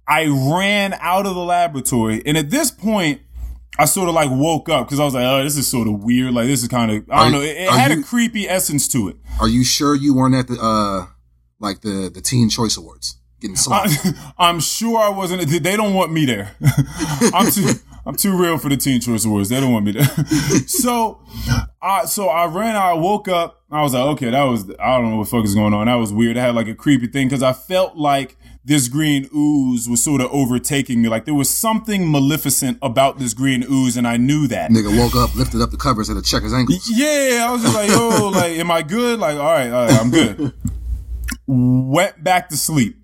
i ran out of the laboratory. And at this point I sort of like woke up because I was like, oh, this is sort of weird. Like, this is kind of, I don't you- know. It, it are had a creepy essence to it. Are you sure you weren't at the uh like the the Teen Choice Awards getting slapped? (laughs) I, am sure I wasn't. They don't want me there. (laughs) I'm too. I'm too real for the Teen Choice Awards. They don't want me there. (laughs) so, I so I ran. out, I woke up. I was like, okay, that was. I don't know what the fuck is going on. That was weird. I had like a creepy thing because I felt like this green ooze was sort of overtaking me. Like there was something maleficent about this green ooze, and I knew that. Nigga woke up, lifted up the covers, and to check his ankles. Yeah, I was just like, yo, (laughs) like, am I good? Like, all right, all right, I'm good. Went back to sleep.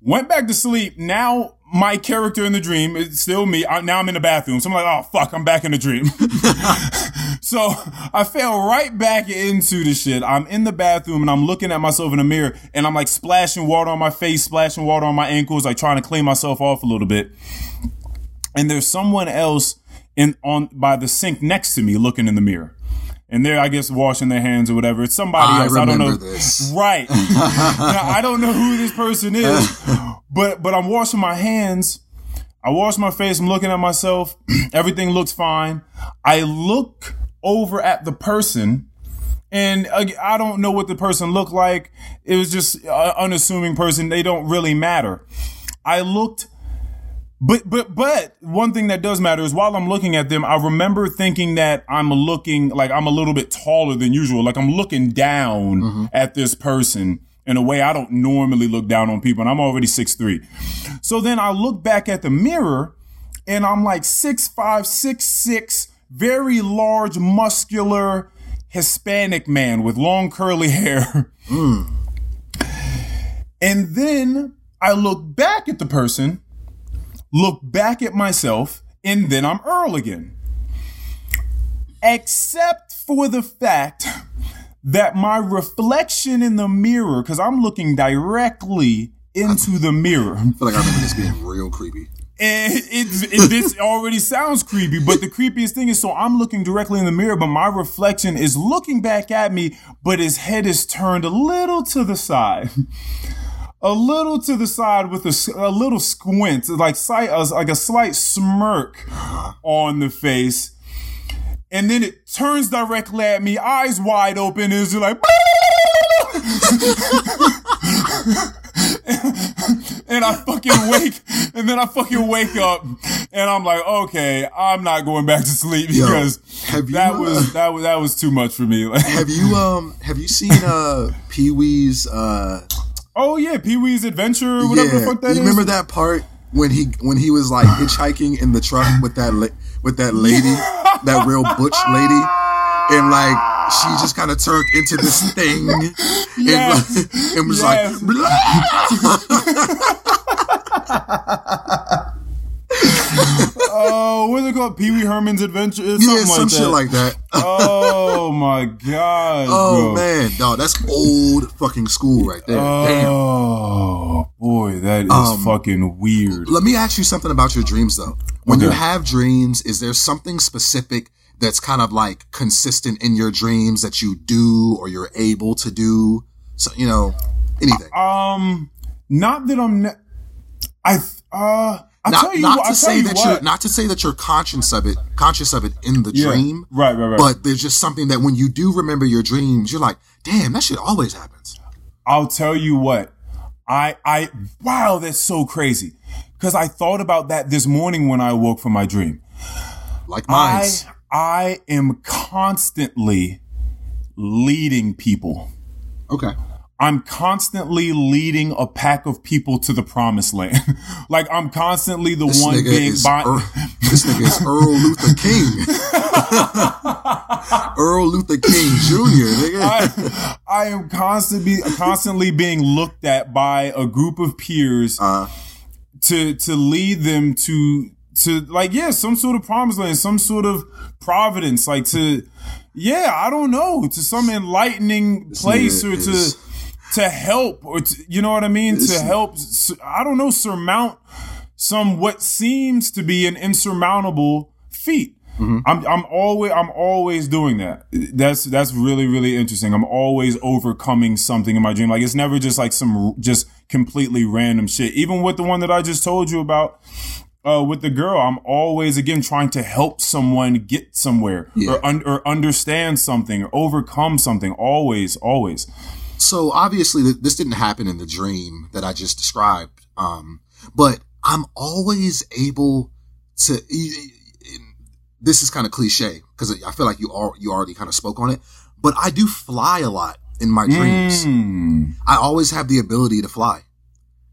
Went back to sleep. Now my character in the dream is still me. I, now I'm in the bathroom. So I'm like, oh fuck, I'm back in the dream. (laughs) so I fell right back into the shit. I'm in the bathroom and I'm looking at myself in the mirror and I'm like splashing water on my face, splashing water on my ankles, like trying to clean myself off a little bit. And there's someone else in on by the sink next to me looking in the mirror. And they're, I guess, washing their hands or whatever. It's somebody I else. I don't know. this. Right. (laughs) now, I don't know who this person is, but but I'm washing my hands. I wash my face. I'm looking at myself. (clears throat) Everything looks fine. I look over at the person, and I don't know what the person looked like. It was just an unassuming person. They don't really matter. I looked but but but one thing that does matter is while I'm looking at them, I remember thinking that I'm looking like I'm a little bit taller than usual. Like I'm looking down mm-hmm. at this person in a way I don't normally look down on people, and I'm already six three. So then I look back at the mirror, and I'm like six five, six six, very large, muscular Hispanic man with long curly (laughs) hair. Mm. And then I look back at the person look back at myself, and then I'm Earl again. Except for the fact that my reflection in the mirror, because I'm looking directly into the mirror, I feel like I remember this being real creepy. and it's it, this already sounds creepy, but the creepiest thing is so I'm looking directly in the mirror, but my reflection is looking back at me, but his head is turned a little to the side. A little to the side with a little squint, like sight, like a slight smirk on the face. and then it turns directly at me, eyes wide open, and it's like. (laughs) and I fucking wake, and then I fucking wake up, and I'm like, okay, I'm not going back to sleep because have you, that uh, was that was that was too much for me. (laughs) Have you um have you seen uh Pee Wee's uh oh yeah, Pee Wee's Adventure, or whatever yeah, the fuck that you is. remember that part when he when he was like hitchhiking in the truck with that la- with that lady, (laughs) that real butch lady, and like she just kind of turned into this thing, Yes. and, (laughs) like, and was Yes. like, (laughs) Oh, what's it called? Pee Wee Herman's Adventure, something yeah, like some that. shit like that. oh my god, Oh bro. man, no, that's old fucking school right there. Damn. Oh boy, that is Um, fucking weird. Let me ask you something about your dreams though. When you have dreams, is there something specific that's kind of like consistent in your dreams that you do or you're able to do? So, you know, anything. Um, not that I'm. Ne- I uh, Not you, not what, to say you that what. you're not to say that you're conscious of it, conscious of it in the Yeah. dream. Right, right, right. But there's just something that when you do remember your dreams, you're like, damn, that shit always happens. I'll tell you what. I I wow, that's so crazy. Because I thought about that this morning when I woke from my dream. Like I. I am constantly leading people. okay. I'm constantly leading a pack of people to the promised land. (laughs) like I'm constantly the This one being. Earl, this nigga is (laughs) Earl Luther King. (laughs) Earl Luther King Jr. Nigga. I, I am constantly constantly being looked at by a group of peers Uh, to to lead them to to like yeah some sort of promised land, some sort of providence, like to yeah I don't know to some enlightening place or to is- to help or to, you know what I mean to help I don't know surmount some what seems to be an insurmountable feat. Mm-hmm. I'm I'm always I'm always doing that. That's that's really really interesting. I'm always overcoming something in my dream. Like it's never just like some just completely random shit. Even with the one that I just told you about uh, with the girl, I'm always again trying to help someone get somewhere Yeah. or un- or understand something or overcome something. Always, always. So obviously this didn't happen in the dream that I just described. Um, but I'm always able to. This is kind of cliche because I feel like you are you already kind of spoke on it. But I do fly a lot in my dreams. Mm. I always have the ability to fly,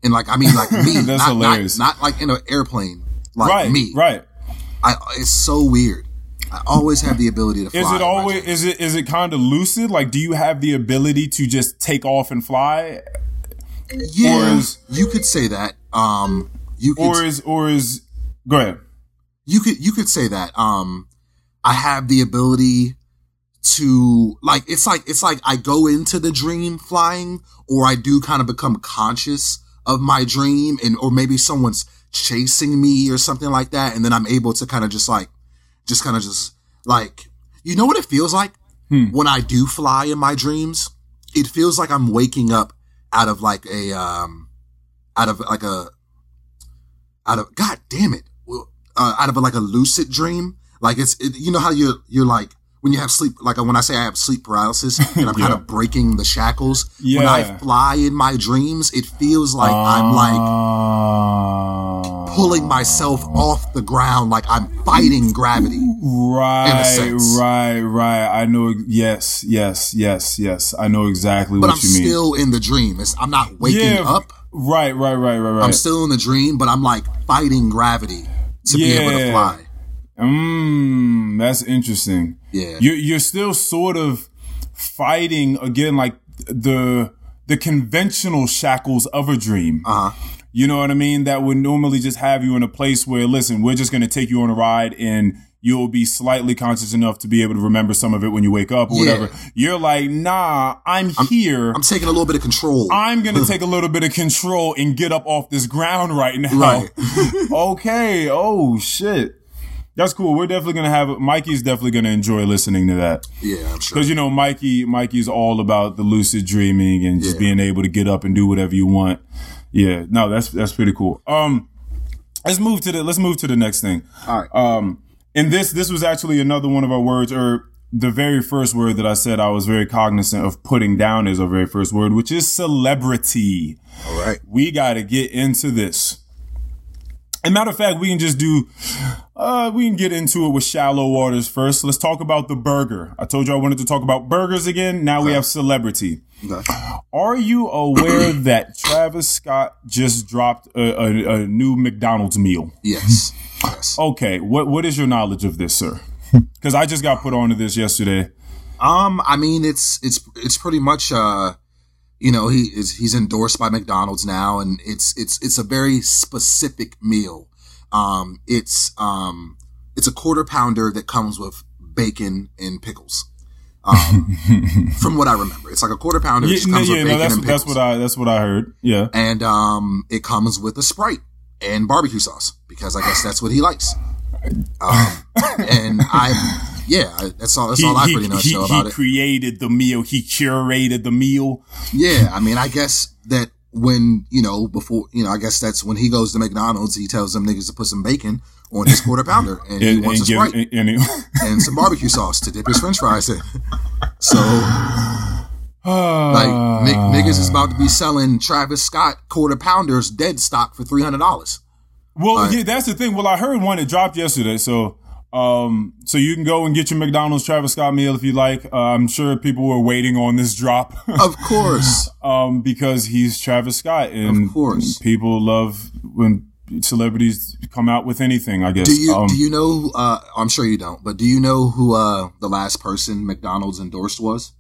and like I mean, like me, (laughs) That's not, not not like in an airplane, like right, me. right. I it's so weird. I always have the ability to fly. Is it always is it is it kind of lucid? Like, do you have the ability to just take off and fly, Yeah, or is- you could say that. Um, you could or is or is go ahead? you could you could say that. Um, I have the ability to like it's like it's like I go into the dream flying, or I do kind of become conscious of my dream, and or maybe someone's chasing me or something like that, and then I'm able to kind of just like, just kind of just like, you know what it feels like Hmm. when I do fly in my dreams. It feels like I'm waking up out of like a um, out of like a out of god damn it uh, out of a, like a lucid dream like it's it, you know how you're you're like when you have sleep like when i say i have sleep paralysis (laughs) and i'm kind of breaking the shackles Yeah. when i fly in my dreams it feels like i'm like like pulling myself off the ground like i'm fighting gravity Right, right, right. I know. Yes, yes, yes, yes. I know exactly but what i'm you mean. But I'm still in the dream it's, i'm not waking yeah, up Right, right, right, right, right. i'm still in the dream but i'm like fighting gravity to be able to fly Mm, that's interesting. Yeah. You're, you're still sort of fighting again, like the, the conventional shackles of a dream. uh-huh You know what I mean? That would normally just have you in a place where, listen, we're just going to take you on a ride and you'll be slightly conscious enough to be able to remember some of it when you wake up or Yeah. whatever. You're like, nah, I'm, here. i'm taking a little bit of control I'm going (laughs) to take a little bit of control and get up off this ground right now. Right. (laughs) okay. Oh, shit. That's cool. We're definitely going to have, Mikey's definitely going to enjoy listening to that. yeah i'm sure Cause you know, Mikey, Mikey's all about the lucid dreaming and just Yeah. being able to get up and do whatever you want. Yeah. No, that's, that's pretty cool. Um, let's move to the, let's move to the next thing. all right Um, And this this was actually another one of our words, or the very first word that I said I was very cognizant of putting down is our very first word, which is celebrity. All right. We got to get into this. And matter of fact, we can just do, uh, we can get into it with shallow waters first. Let's talk about the burger. I told you I wanted to talk about burgers again. Now we have celebrity. Okay. Are you aware (clears throat) that Travis Scott just dropped a, a, a new McDonald's meal? Yes. Yes. Okay, what what is your knowledge of this, sir? (laughs) Because I just got put onto this yesterday. Um, I mean, it's it's it's pretty much uh, you know, he is he's endorsed by McDonald's now, and it's it's it's a very specific meal. Um, it's um, it's a quarter pounder that comes with bacon and pickles. Um, (laughs) from what I remember, it's like a quarter pounder. that Yeah, comes yeah, with no, bacon that's and that's what I that's what I heard. Yeah. and um, it comes with a sprite and barbecue sauce because I guess that's what he likes. (laughs) Um, and I, yeah, that's all. That's all I pretty much he, know he about it. created the meal. He curated the meal. Yeah, I mean, I guess that when you know before you know, I guess that's when he goes to McDonald's, he tells them niggas to put some bacon on his quarter pounder, and, he wants and a give- sprite and- and- (laughs) and some barbecue sauce to dip his French fries in. So, like, Nick, ah. niggas is about to be selling Travis Scott quarter pounders dead stock for three hundred dollars. Well, yeah, that's the thing. Well, I heard one that dropped yesterday, so um, so you can go and get your McDonald's Travis Scott meal if you like. Uh, I'm sure people were waiting on this drop, (laughs) Of course, um, because he's Travis Scott, and Of course. people love when celebrities come out with anything. I guess. do you Um, do you know? Uh, I'm sure you don't, but do you know who uh, the last person McDonald's endorsed was?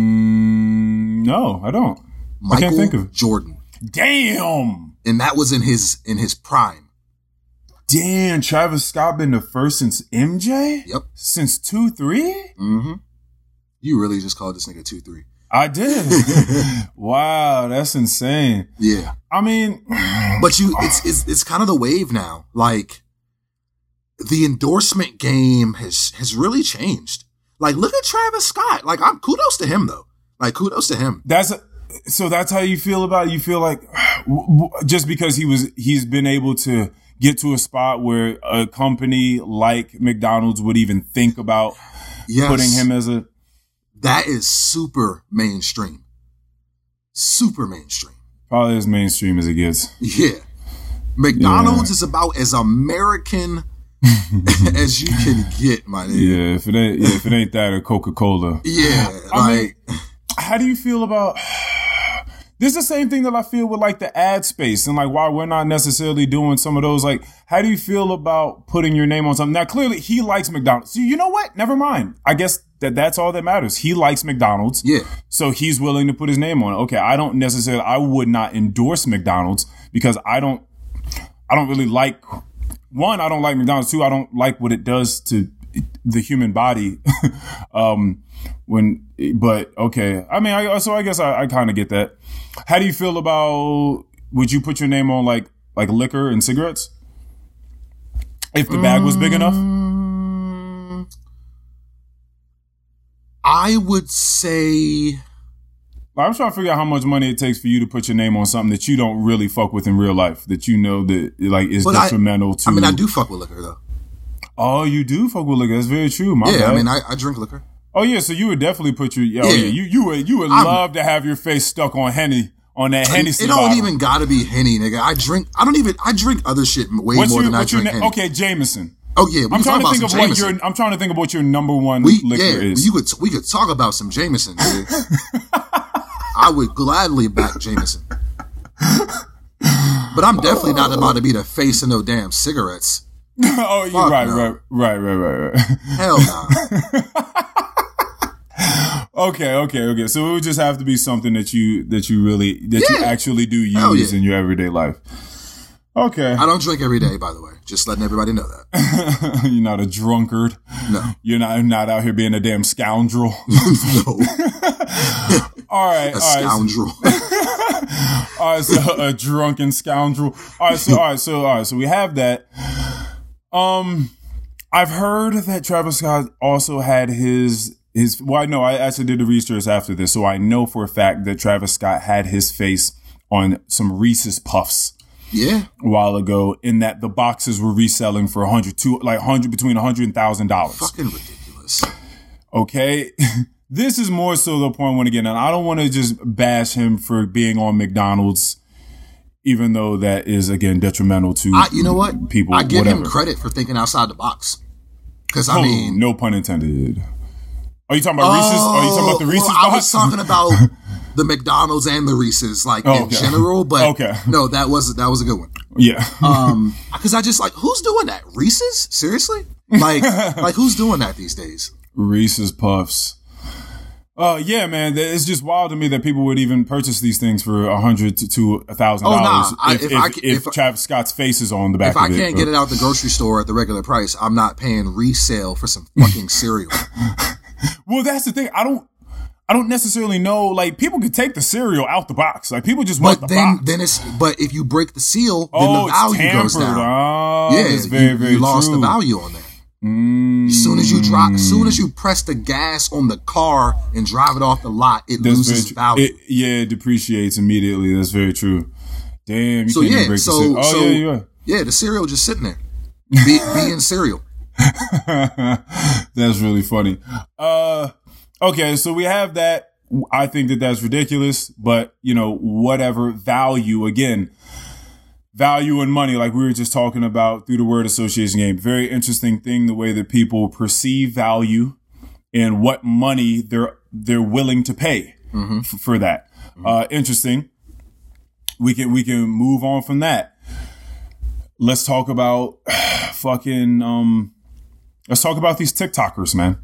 mm, no, I don't. Michael can't think of. Jordan, Damn. and that was in his in his prime. Damn, Travis Scott been the first since MJ? Yep. Since 2 3? Mm-hmm. You really just called this nigga two three. I did. (laughs) wow, that's insane. Yeah. I mean, But you, it's, it's, it's kind of the wave now. Like the endorsement game has, has really changed. Like, look at Travis Scott. Like, I'm kudos to him though. Like, kudos to him. that's so that's how you feel about it. You feel like (sighs) just because he was, he's been able to get to a spot where a company like McDonald's would even think about Yes. putting him as a, That is super mainstream. Super mainstream. probably as mainstream as it gets. Yeah. McDonald's is about as American (laughs) as you can get, my nigga. Yeah, if it ain't, yeah, if it ain't that or Coca Cola. Yeah. I mean, like, how do you feel about this is the same thing that I feel with like the ad space and like why we're not necessarily doing some of those like how do you feel about putting your name on something? Now clearly he likes McDonald's. So you know what? Never mind. I guess that that's all that matters. He likes McDonald's. Yeah. so he's willing to put his name on it. Okay I don't necessarily I would not endorse McDonald's because I don't I don't really like one I don't like McDonald's. Two I don't like what it does to the human body. (laughs) Um when but okay. I mean i so i guess i, I kind of get that how do you feel about would you put your name on like like liquor and cigarettes if the bag was big enough Mm, I would say i'm trying to figure out how much money it takes for you to put your name on something that you don't really fuck with in real life that you know that like is But I- detrimental to I mean I do fuck with liquor though. oh you do fuck with liquor that's very true my Yeah, bad. I mean I, I drink liquor. Oh yeah so you would definitely put your oh, Yeah. yeah. you you would you would I'm- love to have your face stuck on henny on that Hennessy it don't even gotta be henny, nigga. I drink. I don't even. I drink other shit way What's more than I drink na- henny. okay, Jameson. Oh yeah, I'm trying to about think of some what Jameson. your I'm trying to think of what your number one we liquor yeah, is. you could we could talk about some Jameson. Nigga. I would gladly back Jameson, but I'm definitely not about to be the face of no damn cigarettes. (laughs) oh, you right, no. right, right, right, right, right. Hell no. (laughs) okay, okay, okay. So it would just have to be something that you that you really that you actually do use yeah. in your everyday life. Okay, I don't drink every day, by the way. Just letting everybody know that. (laughs) you're not a drunkard. No, You're not not out here being a damn scoundrel. (laughs) no, (laughs) all right, a all right. scoundrel. All right, so a drunken scoundrel. All right, so all right, so all right, so we have that. Um, I've heard that Travis Scott also had his his. Well, no, I actually did the research after this, so I know for a fact that Travis Scott had his face on some Reese's Puffs. Yeah. a while ago in that the boxes were reselling for 100 to like 100 between 100 and thousand dollars. Fucking ridiculous. Okay. (laughs) this is more so the point when again, and I don't want to just bash him for being on McDonald's, even though that is again detrimental to I, you know what? people. I give him credit for thinking outside the box. Because I Oh, mean, no pun intended. Are you talking about Reese's? Are you talking about the Oh, Reese's well, I was talking about (laughs) the McDonald's and the Reese's, like Oh, in okay. general. But Okay. no, that was that was a good one. yeah. Um, (laughs) because I just like who's doing that? Reese's? Seriously? Like, (laughs) like who's doing that these days? Reese's Puffs. Uh, yeah, man, it's just wild to me that people would even purchase these things for a hundred to a thousand dollars I- if if if, if, if- Travis Scott's face is on the back If I it. can't get it out the grocery store at the regular price, I'm not paying resale for some fucking cereal. Well, that's the thing. I don't. I don't necessarily know. Like people could take the cereal out the box. Like people just want But the then, box. then it's but if you break the seal, then oh, the value it's tampered. goes down. Oh, yeah, very you, very you lost the value on that. Mm, As soon as you drop, as soon as you press the gas on the car and drive it off the lot, it that's loses value. It, yeah, it depreciates immediately. That's very true. Damn, you so can't yeah, break so the seal. Oh so yeah, yeah. yeah, the cereal just sitting there, be, being cereal. (laughs) that's really funny. Uh, okay, so we have that. I think that that's ridiculous, but you know, whatever value again, value and money, like we were just talking about through the word association game. Very interesting thing, the way that people perceive value and what money they're, they're willing to pay f- for that. Uh, interesting. We can, we can move on from that. Let's talk about (sighs) fucking, um, let's talk about these TikTokers, man.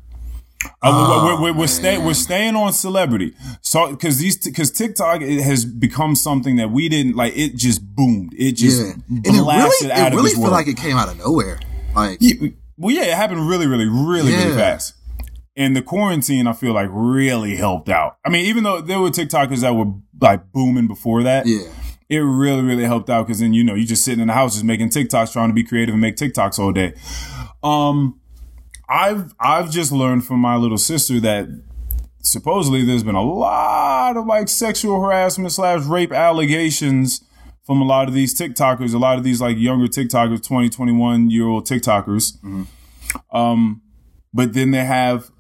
Uh, we're, we're, we're, stay, we're staying on celebrity. So, cause these, cause TikTok it has become something that we didn't like. It just boomed. It just Yeah, and it blasted really, out it of really feel world. like it came out of nowhere. Like Yeah, well, yeah, it happened really, really, really, really fast. And the quarantine, I feel like really helped out. I mean, even though there were TikTokers that were like booming before that, yeah, it really, really helped out because then you know you just sitting in the house just making TikToks, trying to be creative and make TikToks all day. Um, I've I've just learned from my little sister that supposedly there's been a lot of like sexual harassment slash rape allegations from a lot of these TikTokers, a lot of these like younger TikTokers, 20, 21 year old TikTokers. Um, but then they have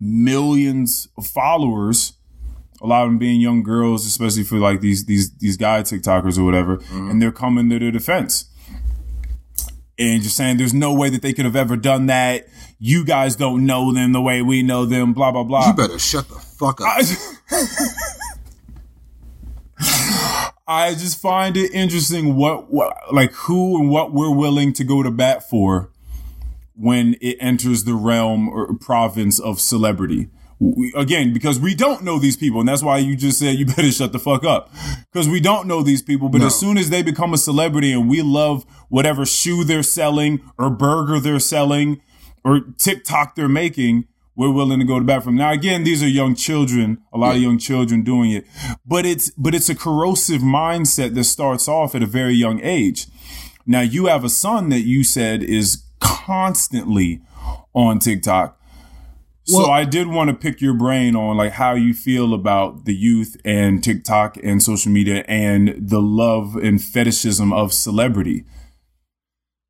millions of followers a lot of them being young girls, especially for like these these these guy TikTokers or whatever, and they're coming to their defense and just saying there's no way that they could have ever done that. You guys don't know them the way we know them. Blah blah blah. you better shut the fuck up. I, (laughs) I just find it interesting what, what like who and what we're willing to go to bat for when it enters the realm or province of celebrity. We, again, because we don't know these people, and that's why you just said you (laughs) better shut the fuck up. Because we don't know these people, but No. as soon as they become a celebrity and we love whatever shoe they're selling or burger they're selling or TikTok they're making, we're willing to go to bat for. Now, again, these are young children, a lot of young children doing it, but it's, but it's a corrosive mindset that starts off at a very young age. Now, you have a son that you said is constantly on TikTok. So Well- I did want to pick your brain on like how you feel about the youth and TikTok and social media and the love and fetishism of celebrity.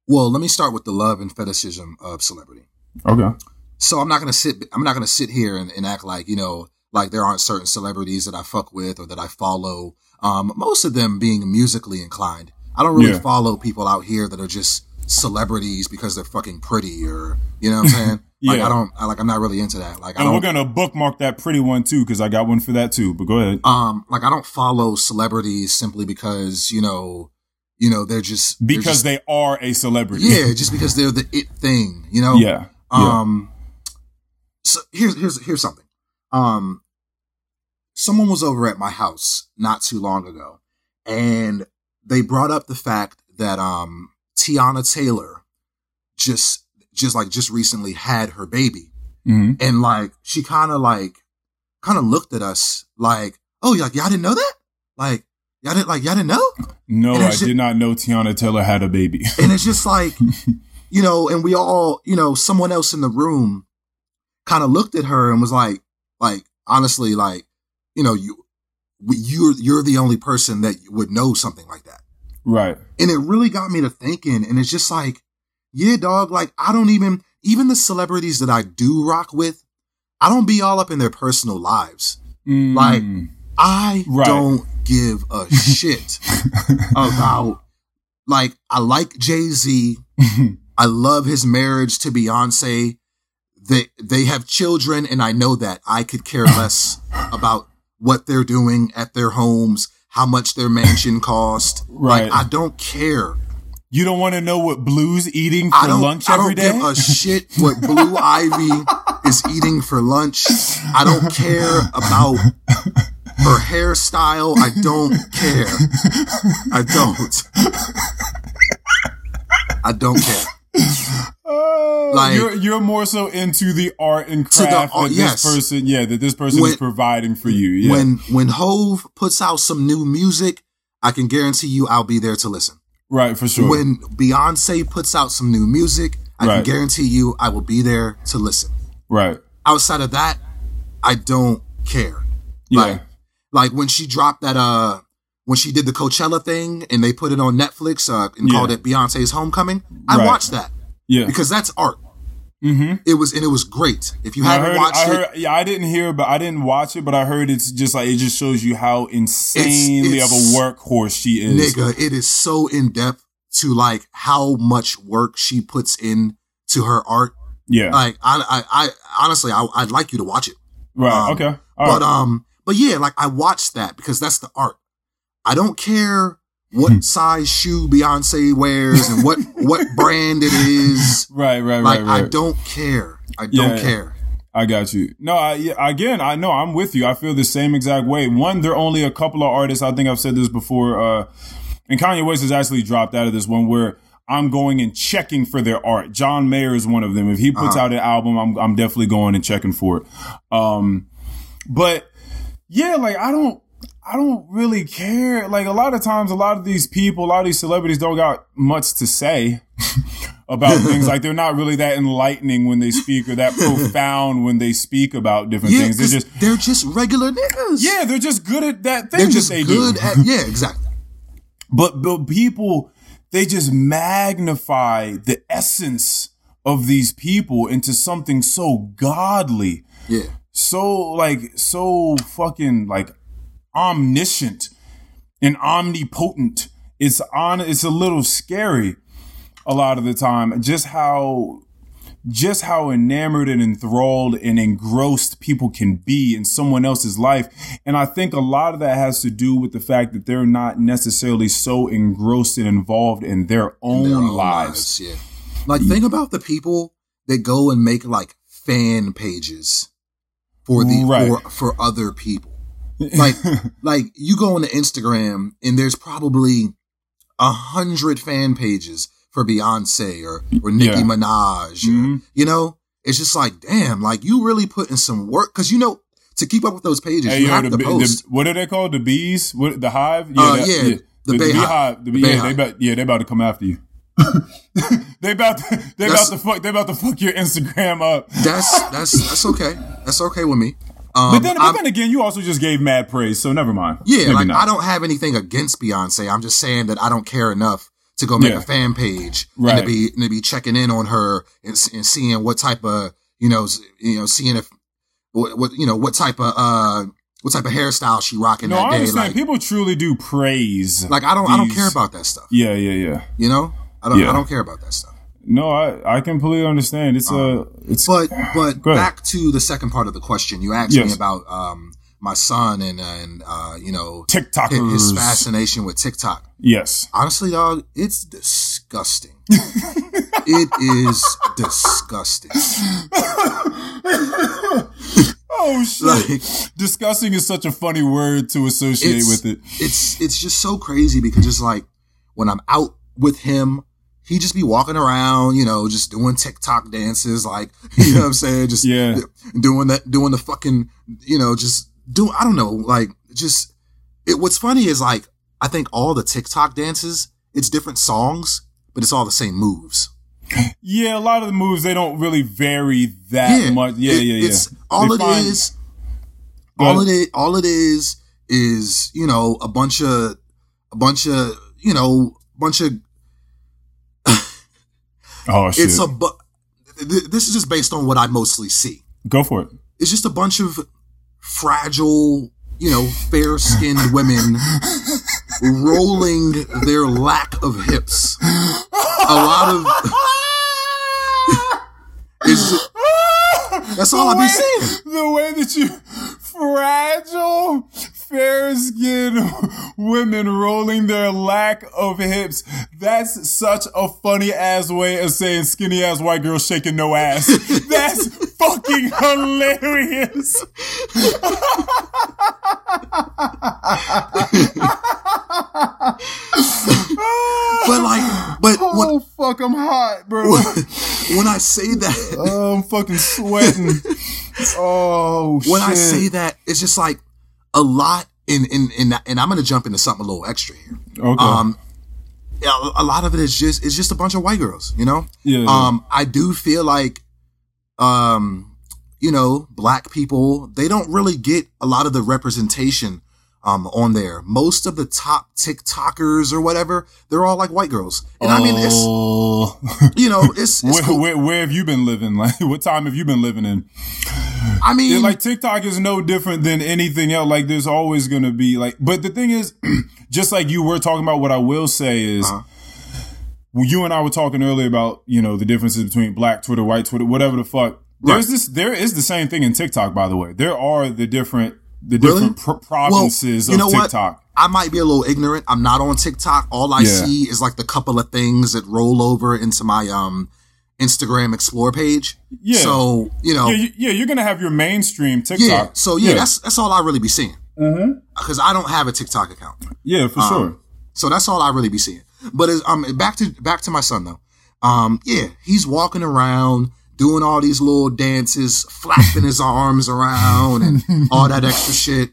Well, let me start with the love and fetishism of celebrity. Okay. So I'm not gonna sit. I'm not gonna sit here and, and act like you know, like there aren't certain celebrities that I fuck with or that I follow. Um, most of them being musically inclined. I don't really Yeah. follow people out here that are just celebrities because they're fucking pretty or you know what I'm (laughs) saying. Like Yeah. I don't. I, like I'm not really into that. Like And don't. we're gonna bookmark that pretty one too because I got one for that too. But go ahead. um, like I don't follow celebrities simply because you know, you know they're just they're Because just- they are a celebrity. yeah, just because they're the it thing. You know. Yeah. yeah. Um, so here's here's here's something. Um, someone was over at my house not too long ago, and they brought up the fact that um Teyana Taylor just just like just recently had her baby, hmm and like she kind of like kind of looked at us like, oh, like y'all didn't know that, like y'all didn't like y'all didn't know. No, I it's ju- did not know Teyana Taylor had a baby. And it's just (laughs) like, you know, and we all, you know, someone else in the room kind of looked at her and was like, like, honestly, like, you know, you you're you're the only person that would know something like that. Right. And it really got me to thinking. And it's just like, yeah, dog, like I don't even, even the celebrities that I do rock with, I don't be all up in their personal lives. Mm. Like, I Right. don't give a (laughs) shit about, like, I like Jay Z. (laughs) I love his marriage to Beyonce. They, they have children and I know that I could care (laughs) less about what they're doing at their homes, how much their mansion cost. Right. Like, I don't care. you don't want to know what Blue's eating for don't, lunch I don't every day? give a shit what Blue Ivy is eating for lunch. I don't care about her hairstyle. I don't care. I don't. I don't care. Oh, Like- you're you're more so into the art and To the craft art- that yes. this person, yeah, that this person When- is providing for you. Yeah. When when Hove puts out some new music, I can guarantee you I'll be there to listen. right, for sure. When Beyonce puts out some new music, I Right. can guarantee you I will be there to listen. right. Outside of that, I don't care. Yeah. Like, like when she dropped that, uh, when she did the Coachella thing and they put it on Netflix, uh, and Yeah. called it Beyonce's Homecoming, I Right. watched that yeah. because that's art. mm-hmm. It was, and it was great. If you I haven't heard, watched I it, yeah, I didn't hear, but I didn't watch it, but I heard it's just like, it just shows you how insanely it's- of a workhorse she is. nigga, it is so in depth to like how much work she puts in to her art. Yeah. Like, I, I, I honestly, I, I'd like you to watch it. right. um, okay. All but right. um, but yeah, like I watched that because that's the art. I don't care Hmm. what size shoe Beyonce wears and what (laughs) what brand it is. right, right, Like right, right. I don't care. I don't care. I got you. No, I, again, I know I'm with you. I feel the same exact way. One, there are only a couple of artists. I think I've said this before. Uh, and Kanye West has actually dropped out of this one where I'm going and checking for their art. John Mayer is one of them. If he puts Uh-huh. out an album, I'm, I'm definitely going and checking for it. Um, but yeah, like I don't, I don't really care. Like a lot of times, a lot of these people, a lot of these celebrities don't got much to say (laughs) about things. Like they're not really that enlightening when they speak or that (laughs) profound when they speak about different Yeah, things. They're just, they're just regular niggas. yeah, they're just good at that thing they're that just they good do. at yeah, exactly. But, but people, they just magnify the essence of these people into something so godly Yeah, so like so fucking like omniscient and omnipotent. It's on it's a little scary a lot of the time just how just how enamored and enthralled and engrossed people can be in someone else's life. And I think a lot of that has to do with the fact that they're not necessarily so engrossed and involved in their own, their own lives. Yeah, like think about the people that go and make like fan pages for the Right. for for other people. like (laughs) like you go on to Instagram and there's probably a hundred fan pages for Beyonce or or Nicki Yeah. Minaj. Or, Mhm. you know, it's just like damn, like you really put in some work because you know to keep up with those pages Hey, you yo, have the, to the- what are they called? The bees? What the hive? Uh, that- yeah, the the, beehive. The, The yeah, they about yeah, they about to come after you. (laughs) they about to, they That's- about to fuck they about to fuck your Instagram up. that's that's that's okay. That's okay with me. Um, But then, but I'm- then again, you also just gave mad praise, so never mind. Yeah, Maybe like not. I don't have anything against Beyonce. I'm just saying that I don't care enough to go make Yeah. a fan page and to be and to be checking in on her and, and seeing what type of you know you know seeing if what, what you know what type of uh what type of hairstyle she rocking No, that I day. understand. Like, People truly do praise. like I don't I don't care about that stuff. Yeah, yeah, yeah. You know, I don't Yeah. I don't care about that stuff. No, I I completely understand. It's a it's But but back to the second part of the question, you asked me about um my son and and uh you know his, TikTokers. his fascination with TikTok. yes. Honestly, dog, it's disgusting. (laughs) it is disgusting. (laughs) Oh shit! Like Disgusting is such a funny word to associate with it. it's it's just so crazy because it's like when I'm out with him, he just be walking around, you know, just doing TikTok dances, like (laughs) you know what I'm saying, just Yeah. doing that, doing the fucking, you know, just do I don't know, like just it. What's funny is like I think all the TikTok dances, it's different songs, but it's all the same moves. Yeah, a lot of the moves they don't really vary that much. Yeah, it- yeah, yeah. It's all They it find- is. All it is. All it is is you know a bunch of a bunch of you know, bunch of Oh shit. it's a bu- th- this is just based on what I mostly see. Go for it. It's just a bunch of fragile, you know, fair skinned women (laughs) rolling their lack of hips. A lot of (laughs) just, that's all I be saying. The way that you fragile, fair skinned (laughs) women rolling their lack of hips. That's such a funny ass way of saying skinny ass white girl shaking no ass. (laughs) That's fucking hilarious. (laughs) But like, but oh, when, Oh fuck, I'm hot, bro. when I say that, Oh, I'm fucking sweating. Oh shit. when I say that, it's just like a lot in, in, in, and I'm going to jump into something a little extra here. okay. Um, yeah, a lot of it is just, it's just a bunch of white girls, you know? yeah. Um, I do feel like, um, you know, black people, they don't really get a lot of the representation, um, on there. Most of the top TikTokers or whatever, they're all like white girls. And I mean, it's, Oh. you know, (laughs) it's, it's where, cool. where, where have you been living? (laughs) Like, what time have you been living in? I mean, Yeah, like TikTok is no different than anything else. Like, there's always gonna be like, but the thing is, (clears throat) just like you were talking about, what I will say is, Uh-huh. you and I were talking earlier about you know the differences between Black Twitter, White Twitter, whatever the fuck. There's Right. this. There is the same thing in TikTok, by the way. There are the different the Really? different pro- provinces you know of what? I might be a little ignorant. I'm not on TikTok. All I Yeah. see is like the couple of things that roll over into my um Instagram Explore page. Yeah. So you know, Yeah, yeah, you're gonna have your mainstream TikTok. yeah. So yeah, that's that's all I really be seeing. Because I don't have a TikTok account, yeah, for Um, sure. so that's all I really be seeing. But um, back to back to my son though. Um, yeah, he's walking around doing all these little dances, flapping his arms around and all that extra shit.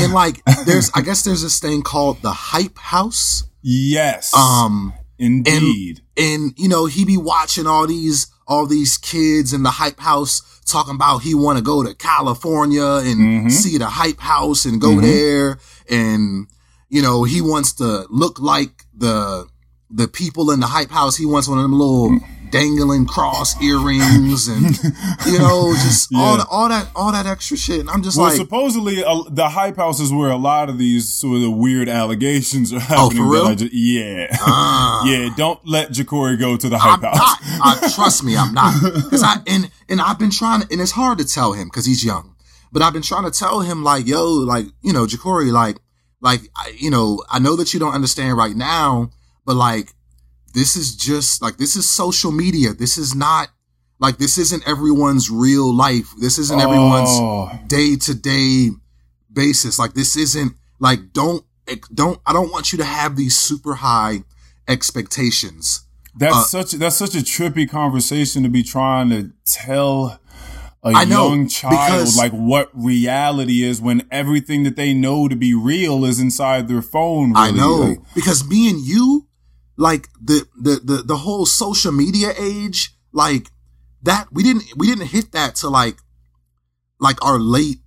And like, there's, I guess there's this thing called the hype house. yes, Um, indeed. and you know he be watching all these all these kids in the hype house talking about he want to go to California and Mhm. see the hype house and go Mhm. there and you know he wants to look like the the people in the hype house he wants one of them little dangling cross earrings and (laughs) you know just all the, all that all that extra shit and I'm just Well, like supposedly uh, the hype house is where a lot of these sort of weird allegations are (laughs) happening. Oh, for real? that I ju- yeah, ah. (laughs) yeah. Don't let Jacory go to the I'm hype house. not. I, trust me, I'm not. Because I and and I've been trying, and it's hard to tell him because he's young. But I've been trying to tell him like, yo, like you know, Jacory, like, like I, you know, I know that you don't understand right now, but like, this is just like this is social media. This is not like this isn't everyone's real life. This isn't everyone's Oh, day to day basis. Like this isn't like don't don't I don't want you to have these super high expectations. that's uh, such that's such a trippy conversation to be trying to tell a I know, young child like what reality is when everything that they know to be real is inside their phone. I really. know Like, because me and you, like the, the, the, the whole social media age, like that, we didn't, we didn't hit that to like, like our late,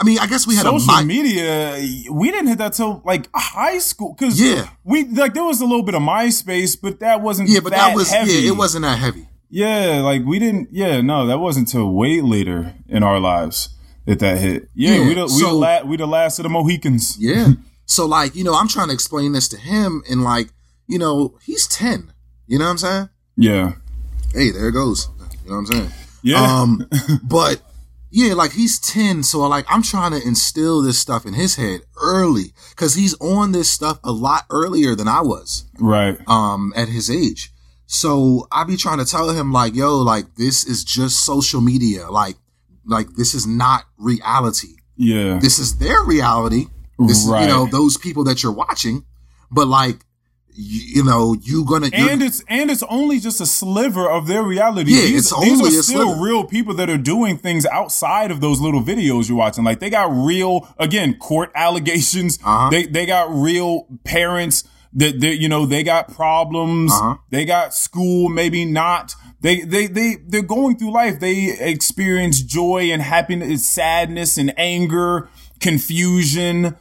I mean, I guess we had social a media we didn't hit that till like high school because Yeah. we like there was a little bit of myspace but that wasn't yeah, but that, was, heavy. yeah, it wasn't that heavy. yeah like we didn't yeah no that wasn't till way later in our lives that that hit yeah, Yeah, we the we so- the la- we the last of the Mohicans Yeah. (laughs) so like, you know, I'm trying to explain this to him and like, you know, he's 10. You know what I'm saying? yeah Hey, there it goes. You know what I'm saying? yeah Um, (laughs) but yeah, like he's 10. So like, I'm trying to instill this stuff in his head early because he's on this stuff a lot earlier than I was, right um, at his age. So I be trying to tell him like, yo, like this is just social media. Like, like this is not reality. yeah This is their reality. This is, you know, those people that you're watching, but like, you, you know, you're gonna, you're- and it's and it's only just a sliver of their reality. Yeah, these, it's these only are a still sliver. real people that are doing things outside of those little videos you're watching. Like they got real, again, court (laughs) allegations. Uh-huh. They they got real parents that they, you know they got problems. Uh-huh. They got school, maybe not. They they they they're going through life. They experience joy and happiness, sadness and anger, confusion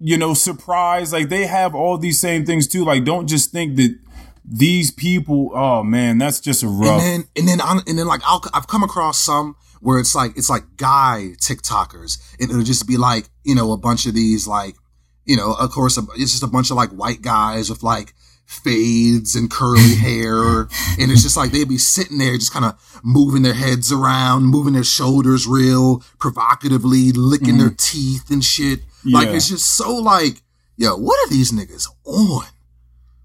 you know, surprise. Like they have all these same things too. Like don't just think that these people. Oh man, that's just a rough. And then, and then, on, and then, like, I'll, I've come across some where it's like, it's like guy TikTokers. And it'll just be like, you know, a bunch of these, like, you know, of course, it's just a bunch of like white guys with like fades and curly (laughs) hair. And it's just like they'd be sitting there just kind of moving their heads around, moving their shoulders real provocatively, licking their mm. teeth and shit. Like, Yeah. it's just so like, yo, what are these niggas on?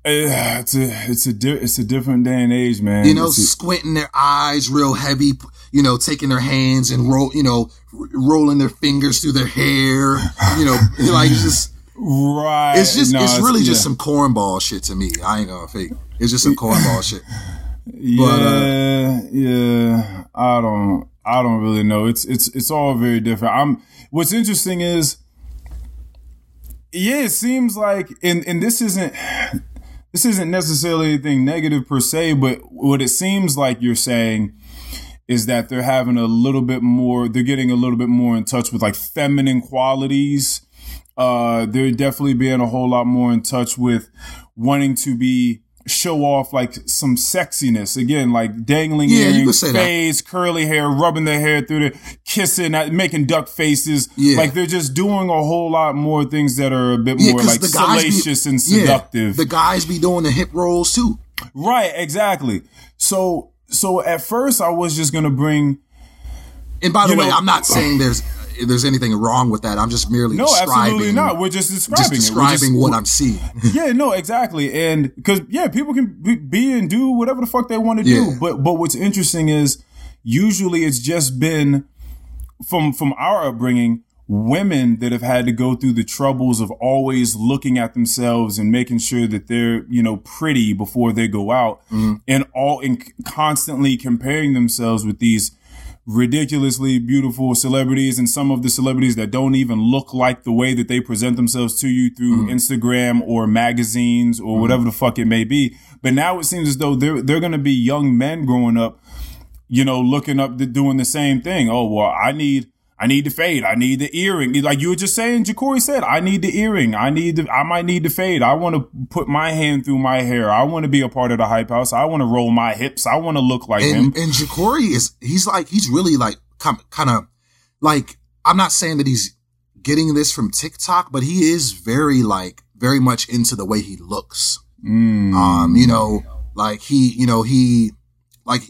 Eh, it's a it's a di- it's a different day and age, man. you know, It's squinting their eyes real heavy, you know, taking their hands and roll, you know, r- rolling their fingers through their hair, you know, (laughs) like just, right. it's just, No, it's really just some cornball shit to me. I ain't gonna fake. It's just some cornball shit. (laughs) Yeah, uh, yeah. I don't. I don't really know. It's it's it's all very different. I'm. What's interesting is, yeah, it seems like, and and this isn't this isn't necessarily anything negative per se, but what it seems like you're saying is that they're having a little bit more. They're getting a little bit more in touch with like feminine qualities. Uh, they're definitely being a whole lot more in touch with wanting to be show off like some sexiness again, like dangling Yeah, earrings, say that. curly hair, rubbing their hair through the kissing, making duck faces. Yeah. Like they're just doing a whole lot more things that are a bit Yeah, more like guys be- salacious and Yeah, seductive. the guys be doing the hip rolls too. right, exactly. So, so at first I was just gonna bring And by the way, know- I'm not saying there's, there's anything wrong with that. I'm just merely no, describing, absolutely not. We're just describing just describing just- what I'm seeing. (laughs) yeah, no, exactly. And because yeah, people can be- be and do whatever the fuck they want to Yeah. do. But but what's interesting is usually it's just been from from our upbringing women that have had to go through the troubles of always looking at themselves and making sure that they're you know pretty before they go out mm-hmm. and all and constantly comparing themselves with these ridiculously beautiful celebrities and some of the celebrities that don't even look like the way that they present themselves to you through mm-hmm. Instagram or magazines or mm-hmm. whatever the fuck it may be. But now it seems as though they're they're going to be young men growing up, you know, looking up to doing the same thing. Oh well, I need. I need the fade. I need the earring. Like you were just saying, Jacory said, I need the earring. I need the, I might need the fade. I want to put my hand through my hair. I want to be a part of the hype house. I want to roll my hips. I want to look like him. and and Jacory is he's like he's really like kind of like I'm not saying that he's getting this from TikTok, but he is very like very much into the way he looks. Mm. Um, you know, like he, you know, he like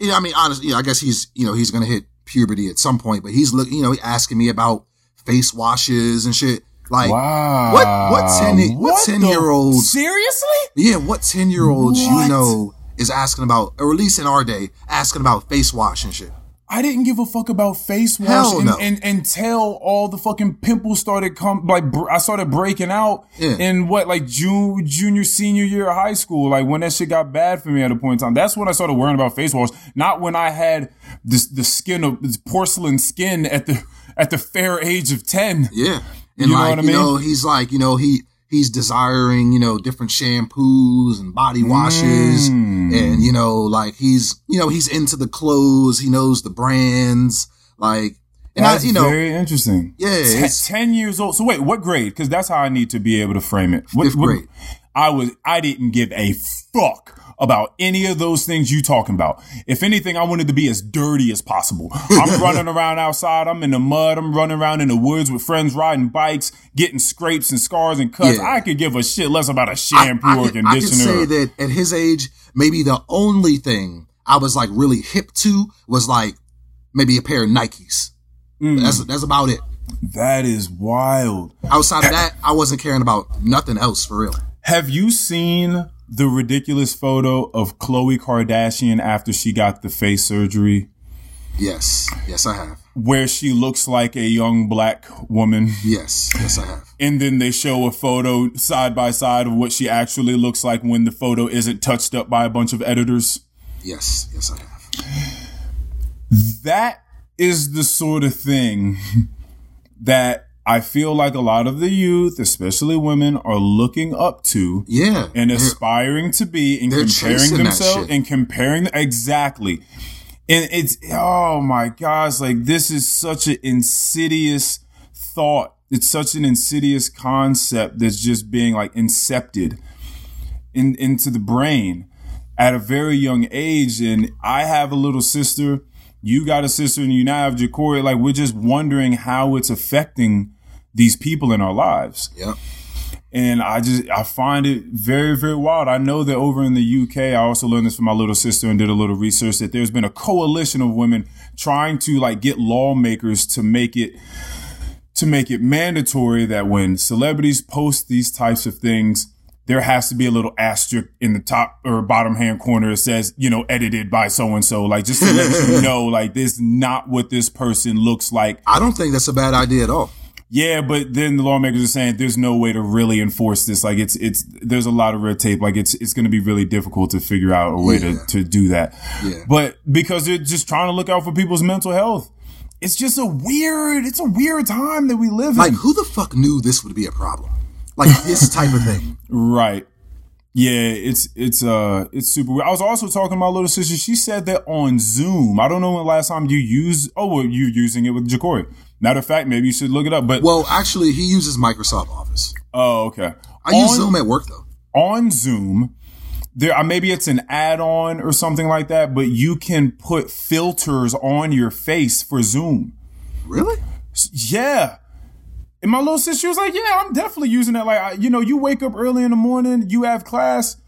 you know, I mean, honestly, you know, I guess he's you know he's gonna hit puberty at some point, but he's looking, you know, asking me about face washes and shit. Like, wow. what what ten what ten the- year old Seriously? yeah, what 10 year olds you know is asking about, or at least in our day, asking about face wash and shit? I didn't give a fuck about face wash and, no. and, until all the fucking pimples started come like br- I started breaking out Yeah. in what like June junior senior year of high school like when that shit got bad for me at a point in time that's when I started worrying about face wash not when I had this the skin of this porcelain skin at the at the fair age of 10 Yeah. And You know like, what I you know, he's like, you know, he, he's desiring, you know, different shampoos and body washes. Mm. And, you know, like he's, you know, he's into the clothes. He knows the brands. Like, and that's I, you know, very interesting Yeah, Te- it's- 10 years old so wait what grade because that's how I need to be able to frame it what, Fifth what- grade. I was I didn't give a fuck about any of those things you talking about. If anything, I wanted to be as dirty as possible. I'm (laughs) running around outside. I'm in the mud. I'm running around in the woods with friends riding bikes, getting scrapes and scars and cuts. Yeah. I could give a shit less about a shampoo I or conditioner. I conditioner. say that at his age, maybe the only thing I was like really hip to was like maybe a pair of Nikes. Mm. That's, that's about it. that is wild. Outside of that, I wasn't caring about nothing else for real. Have you seen the ridiculous photo of Khloe Kardashian after she got the face surgery? Yes. Yes, I have. Where she looks like a young black woman. Yes. Yes, I have. and then they show a photo side by side of what she actually looks like when the photo isn't touched up by a bunch of editors. Yes. Yes, I have. That is the sort of thing that I feel like a lot of the youth, especially women, are looking up to Yeah. and aspiring to be and comparing themselves and comparing exactly. And it's oh my gosh, like this is such an insidious thought it's such an insidious concept that's just being like incepted in, into the brain at a very young age. And I have a little sister. You got a sister and you now have Jacory. Like we're just wondering how it's affecting these people in our lives. Yeah. And I just, I find it very, very wild. I know that over in the UK, I also learned this from my little sister and did a little research that there's been a coalition of women trying to like get lawmakers to make it, to make it mandatory that when celebrities post these types of things, there has to be a little asterisk in the top or bottom hand corner that says, you know, edited by so and so, like just to let you (laughs) know, like this is not what this person looks like. I don't think that's a bad idea at all. Yeah, but then the lawmakers are saying there's no way to really enforce this. Like it's it's there's a lot of red tape. Like it's it's going to be really difficult to figure out a way Yeah. to to do that. Yeah. But because they're just trying to look out for people's mental health. It's just a weird. It's a weird time that we live in. Like, who the fuck knew this would be a problem? Like this type of thing. (laughs) Right. Yeah, it's it's uh it's super weird. I was also talking to my little sister. She said that on Zoom. I don't know when the last time you used oh well you using it with Jacory. Matter of fact, maybe you should look it up. But Well, actually, he uses Microsoft Office. oh okay. I use On- Zoom at work though. on Zoom, there uh, maybe it's an add-on or something like that, but you can put filters on your face for Zoom. Really? Yeah. And my little sister was like, "Yeah, I'm definitely using that. Like, I, you know, you wake up early in the morning, you have class,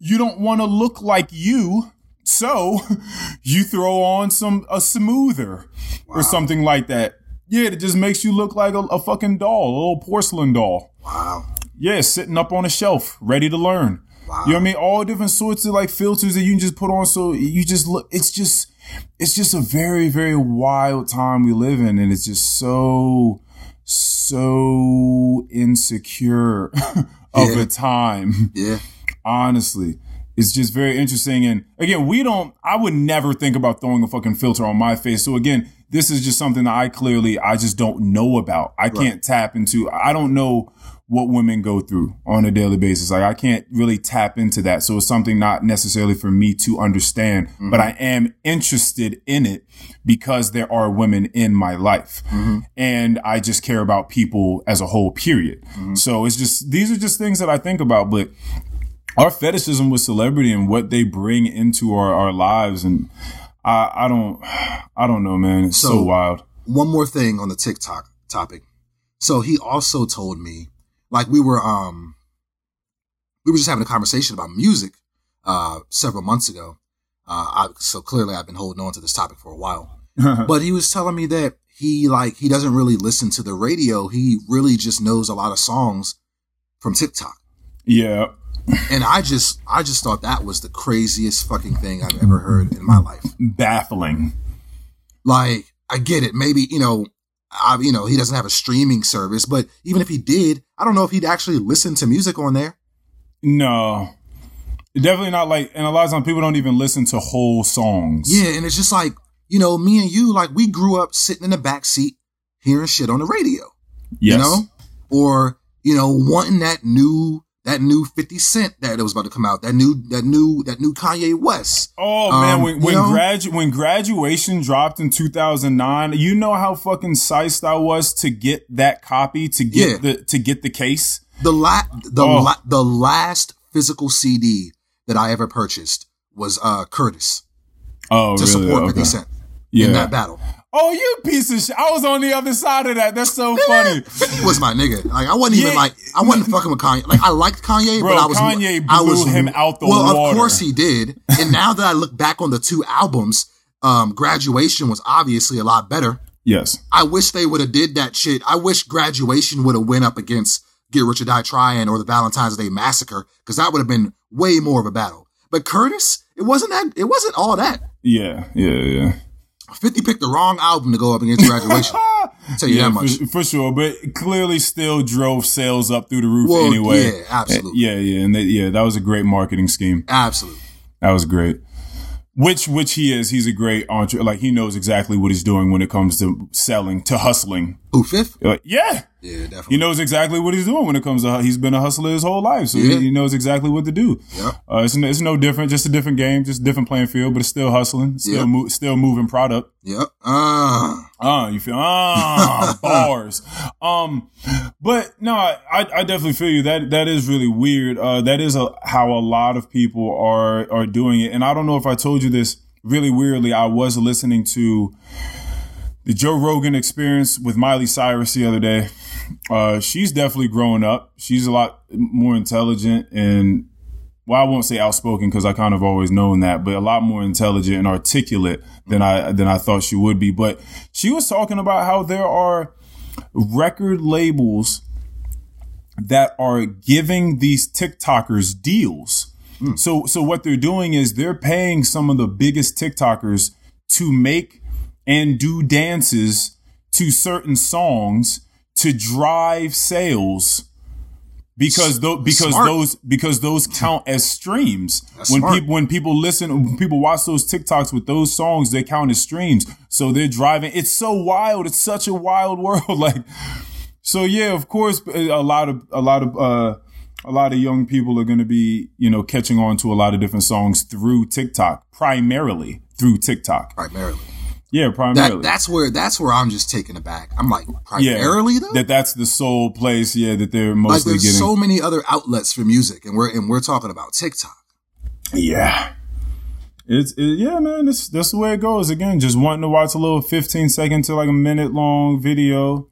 you don't want to look like you, so (laughs) you throw on some a smoother or something like that. Yeah, it just makes you look like a, a fucking doll, a little porcelain doll. Wow. Yeah, sitting up on a shelf, ready to learn. Wow. You know what I mean? All different sorts of like filters that you can just put on so you just look it's just it's just a very, very wild time we live in and it's just so so insecure (laughs) of Yeah. a time. Yeah. Honestly. It's just very interesting. And again, we don't, I would never think about throwing a fucking filter on my face. So again, this is just something that I clearly, I just don't know about. I can't tap into, I don't know what women go through on a daily basis. Like I can't really tap into that. So it's something not necessarily for me to understand, mm-hmm. but I am interested in it because there are women in my life mm-hmm. and I just care about people as a whole period. Mm-hmm. So it's just, these are just things that I think about, but our fetishism with celebrity and what they bring into our, our lives and I, I don't (sighs) I don't know man it's so, So- wild One more thing on the TikTok topic. So he also told me, like we were, um, we were just having a conversation about music, uh, several months ago. Uh, I, so clearly I've been holding on to this topic for a while, (laughs) but he was telling me that he like, he doesn't really listen to the radio. He really just knows a lot of songs from TikTok. yeah And I just, I just thought that was the craziest fucking thing I've ever heard in my life. baffling Like, I get it. Maybe, you know, I, you know, he doesn't have a streaming service, but even if he did, I don't know if he'd actually listen to music on there. no definitely not like and a lot of times people don't even listen to whole songs Yeah. And it's just like, you know, me and you, like, we grew up sitting in the back seat hearing shit on the radio, yes you know, or, you know, wanting that new, that new 50 Cent that was about to come out, that new, that new, that new Kanye West. Oh man, Um, when you when, gradu- when graduation dropped in 2009, you know how fucking sized I was to get that copy to get Yeah. the to get the case. The la, the, Oh. la, the last physical CD that I ever purchased was, uh, Curtis Oh, to really? support Okay. 50 Cent Yeah. in that battle. Oh, you piece of shit! I was on the other side of that. That's so funny. He was my nigga. Like I wasn't even like I wasn't fucking with Kanye. Like I liked Kanye, Bro, but I was Kanye I was him out the well, water. of course he did. And now that I look back on the two albums, um, graduation was obviously a lot better. Yes. I wish they would have did that shit. I wish graduation would have went up against Get Rich or Die Trying or the Valentine's Day Massacre because that would have been way more of a battle. But Curtis, it wasn't that. It wasn't all that. Yeah. Yeah. Yeah. Fifty picked the wrong album to go up against graduation. (laughs) I'll tell you yeah, that much. For, for sure. But clearly, still drove sales up through the roof Well, anyway. yeah, absolutely. Yeah, yeah, and they, yeah, that was a great marketing scheme. Absolutely. That was great. Which which he is. He's a great entrepreneur. Like he knows exactly what he's doing when it comes to selling, to hustling. Who fifth? Like, yeah, Yeah, definitely. He knows exactly what he's doing when it comes to. He's been a hustler his whole life, so Yeah. he, he knows exactly what to do. Yep. Uh, it's, no, it's no different, just a different game, just a different playing field, but it's still hustling, still mo- still moving product. Yep. Ah. Ah, you feel ah (laughs) bars. Um, but no, I, I definitely feel you. That that is really weird. Uh, that is a, how a lot of people are are doing it. And I don't know if I told you this. Really weirdly, I was listening to the Joe Rogan Experience with Miley Cyrus the other day. Uh, she's definitely growing up. She's a lot more intelligent and well, I won't say outspoken because I kind of always known that, but a lot more intelligent and articulate than I than I thought she would be. But she was talking about how there are record labels that are giving these TikTokers deals. So so what they're doing is they're paying some of the biggest TikTokers to make and do dances to certain songs to drive sales because tho- because Smart. those because those count as streams That's when smart. people when people listen when people watch those TikToks with those songs they count as streams so they're driving it's so wild it's such a wild (laughs) world like so yeah of course a lot of a lot of uh a lot of young people are going to be you know catching on to a lot of different songs through TikTok primarily through TikTok Primarily. Yeah primarily That that's where that's where I'm just taken aback. I'm like primarily though. that that's the sole place yeah that they're like mostly there's getting so many other outlets for music, and we're and we're talking about TikTok. Yeah. It's it, yeah, man. That's that's the way it goes. Again, just wanting to watch a little fifteen second to like a minute long video,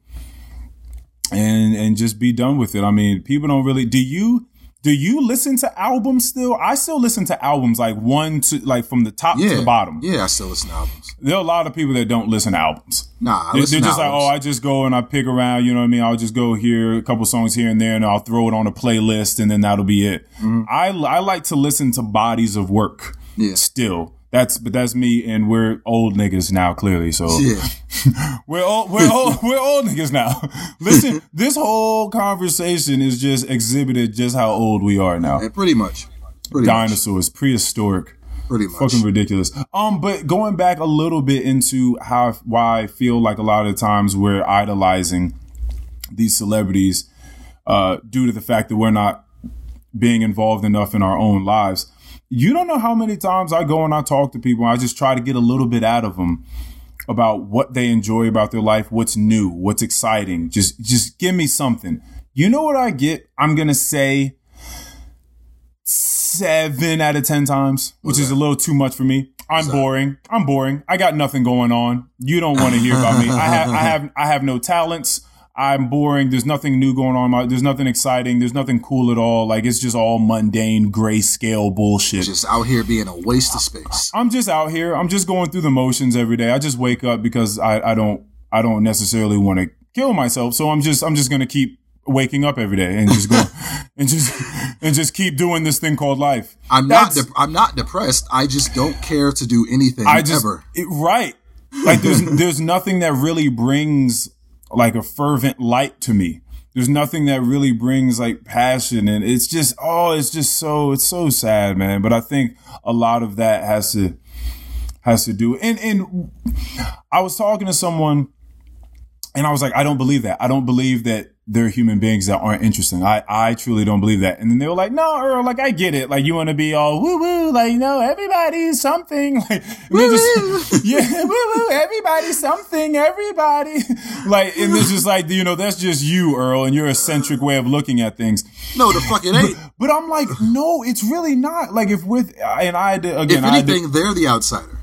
and and just be done with it. I mean, people don't really. Do you do you listen to albums still? I still listen to albums like one to like from the top Yeah, to the bottom. Yeah, I still listen to albums. There are a lot of people that don't listen to albums. Nah, I They're, they're just like, oh. I just go and I pick around. You know what I mean? I'll just go hear a couple songs here and there, and I'll throw it on a playlist, and then that'll be it. I I like to listen to bodies of work. Mm-hmm. Yeah. Still, that's but that's me, and we're old niggas now, clearly. So yeah, (laughs) we're old, we're old, (laughs) we're old niggas now. (laughs) Listen, this whole conversation is just exhibited just how old we are now. Yeah, pretty much. Pretty much. Dinosaurs, prehistoric Pretty much. fucking ridiculous. Um, but going back a little bit into how why I feel like a lot of times we're idolizing these celebrities uh, due to the fact that we're not being involved enough in our own lives. You don't know how many times I go and I talk to people. I just try to get a little bit out of them about what they enjoy about their life, what's new, what's exciting. Just, just give me something. You know what I get? I'm gonna say seven out of ten times, which is a little too much for me. I'm boring. I'm boring. I got nothing going on. You don't want to hear about me. I have I have I have no talents. I'm boring. There's nothing new going on. My- There's nothing exciting. There's nothing cool at all. Like it's just all mundane grayscale bullshit. Just out here being a waste of space. I'm just out here. I'm just going through the motions every day. I just wake up because I, I don't I don't necessarily want to kill myself. So I'm just I'm just gonna keep waking up every day and just go (laughs) and just and just keep doing this thing called life. I'm not. De- I'm not depressed. I just don't care to do anything I just ever. it- right. Like there's there's nothing that really brings like a fervent light to me. There's nothing that really brings like passion and it's just oh it's just so it's so sad man. But I think a lot of that has to has to do and and I was talking to someone and I was like I don't believe that. I don't believe that there are human beings that aren't interesting. I, I truly don't believe that. And then they were like, no, Earl, like I get it. Like you want to be all woo woo, like you know, everybody's something. (laughs) Like and they're just, (laughs) yeah, woo woo, everybody's something, everybody. (laughs) Like and it's just like you know, that's just you, Earl, and your eccentric way of looking at things. No, the fuck it ain't. But I'm like, no, it's really not. Like if with and I had again, If I anything, they're the outsider.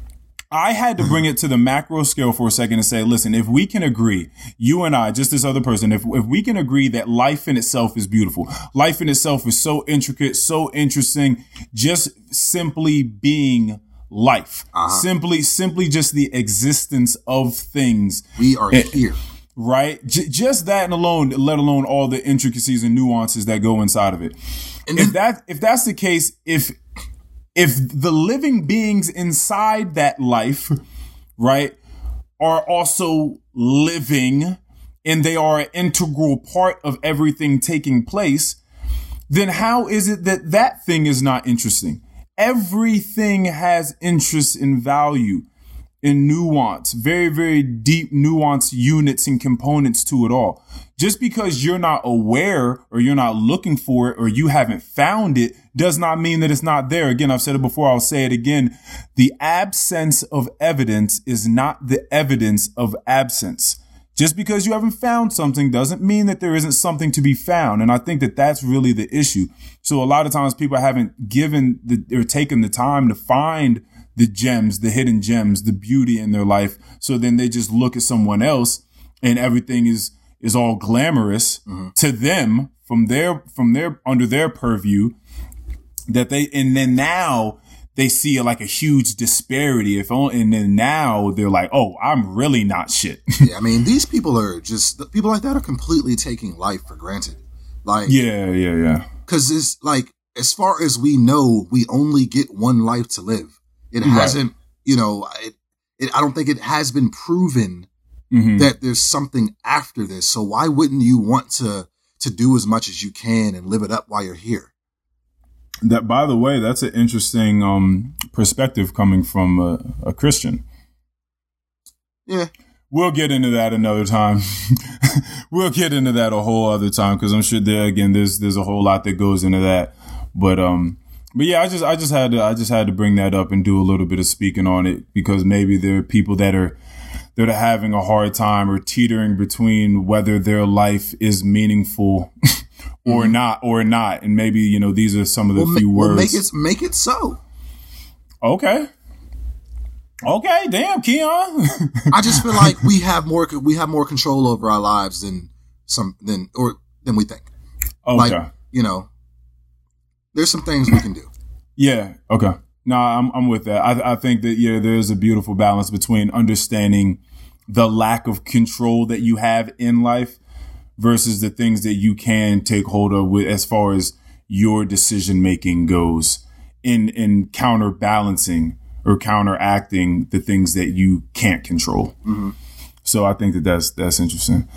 I had to bring it to the macro scale for a second and say, listen, if we can agree, you and I, just this other person, if, if we can agree that life in itself is beautiful, life in itself is so intricate, so interesting, just simply being life, uh-huh. simply, simply just the existence of things, We are eh, here. right? J- just that and alone, let alone all the intricacies and nuances that go inside of it. And if that if that's the case, if if the living beings inside that life, right, are also living and they are an integral part of everything taking place, then how is it that that thing is not interesting? Everything has interest and value. and nuance, very, very deep nuance units and components to it all. Just because you're not aware or you're not looking for it or you haven't found it does not mean that it's not there. Again, I've said it before. I'll say it again. The absence of evidence is not the evidence of absence. Just because you haven't found something doesn't mean that there isn't something to be found. And I think that that's really the issue. So a lot of times people haven't given the, or taken the time to find the gems, the hidden gems, the beauty in their life. So then they just look at someone else and everything is, is all glamorous mm-hmm. to them from their, from their, under their purview that they, and then now they see like a huge disparity. If only, and then now they're like, oh, I'm really not shit. (laughs) yeah, I mean, these people are just, people like that are completely taking life for granted. Like, yeah, yeah, yeah. Cause it's like, as far as we know, we only get one life to live. It hasn't, you know, it, it, I don't think it has been proven mm-hmm. that there's something after this. So why wouldn't you want to to do as much as you can and live it up while you're here? That, by the way, that's an interesting um, perspective coming from a, a Christian. Yeah. We'll get into that another time. (laughs) we'll get into that a whole other time because I'm sure there again there's there's a whole lot that goes into that. But um but yeah, I just I just had to I just had to bring that up and do a little bit of speaking on it because maybe there are people that are that are having a hard time or teetering between whether their life is meaningful (laughs) or mm-hmm. not or not, and maybe you know these are some of the well, few ma- words. Well, make it make it so. Okay. Okay, damn, Keon. (laughs) I just feel like we have more we have more control over our lives than some than or than we think. Okay. Like, you know, there's some things we can do. Yeah. Okay. No, I'm I'm with that. I I think that yeah, there's a beautiful balance between understanding the lack of control that you have in life versus the things that you can take hold of with as far as your decision making goes in in counterbalancing or counteracting the things that you can't control. Mm-hmm. So I think that that's that's interesting.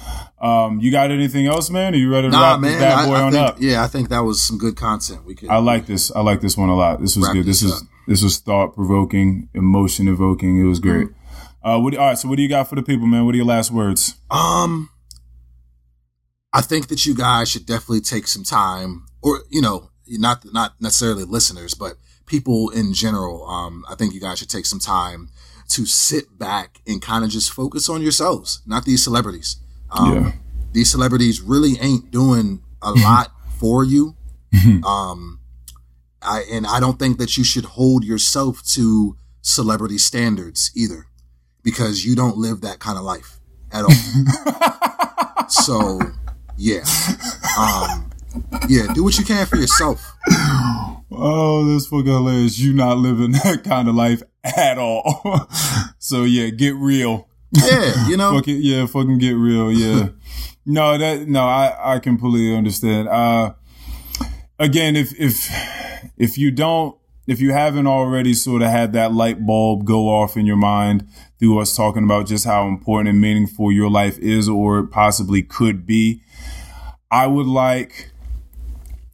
Um, you got anything else, man? Are you ready to nah, wrap man, this bad boy I, I on think, up? Yeah, I think that was some good content. We could. I like this. I like this one a lot. This was good. This, is this was thought provoking, emotion evoking. It was great. Mm-hmm. Uh, what, all right. So, what do you got for the people, man? What are your last words? Um, I think that you guys should definitely take some time, or you know, not not necessarily listeners, but people in general. Um, I think you guys should take some time to sit back and kind of just focus on yourselves, not these celebrities. Um, yeah. These celebrities really ain't doing a (laughs) lot for you. um, I, and I don't think that you should hold yourself to celebrity standards either, because you don't live that kind of life at all. (laughs) so, yeah, um, yeah, do what you can for yourself. Oh, this fucking hilarious. You not living (laughs) that kind of life at all. (laughs) so yeah, get real. Yeah, you know. fucking, yeah, fucking get real. Yeah. no, that, no, I, I completely understand. Uh, again, if, if, if you don't, if you haven't already sort of had that light bulb go off in your mind through us talking about just how important and meaningful your life is or possibly could be, I would like,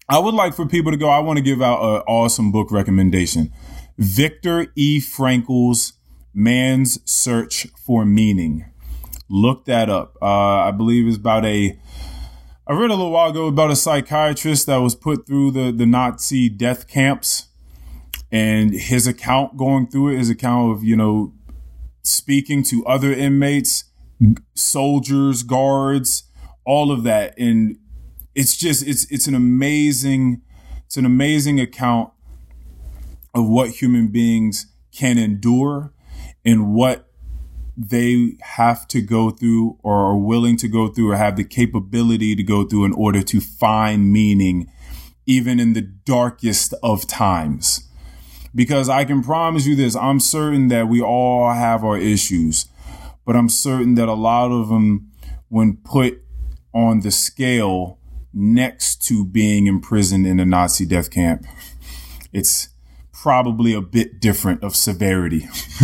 I would like for people to go. I want to give out an awesome book recommendation. Viktor E. Frankl's Man's Search for Meaning. Look that up. Uh, I believe it's about a. I read a little while ago about a psychiatrist that was put through the, the Nazi death camps and his account going through it, his account of, you know, speaking to other inmates, soldiers, guards, all of that. And it's just, it's, it's an amazing, it's an amazing account of what human beings can endure and what they have to go through or are willing to go through or have the capability to go through in order to find meaning even in the darkest of times. Because I can promise you this, I'm certain that we all have our issues, but I'm certain that a lot of them, when put on the scale next to being imprisoned in a Nazi death camp, it's probably a bit different of severity. (laughs) (laughs)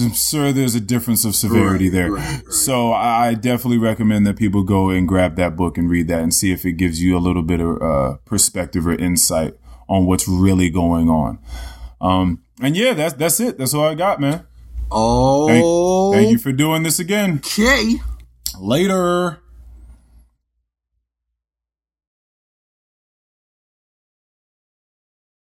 I'm sure there's a difference of severity right, there. Right, right. So I definitely recommend that people go and grab that book and read that and see if it gives you a little bit of uh, perspective or insight on what's really going on. Um, and yeah, that's that's it. That's all I got, man. Oh, Thank you for doing this again. okay. Later.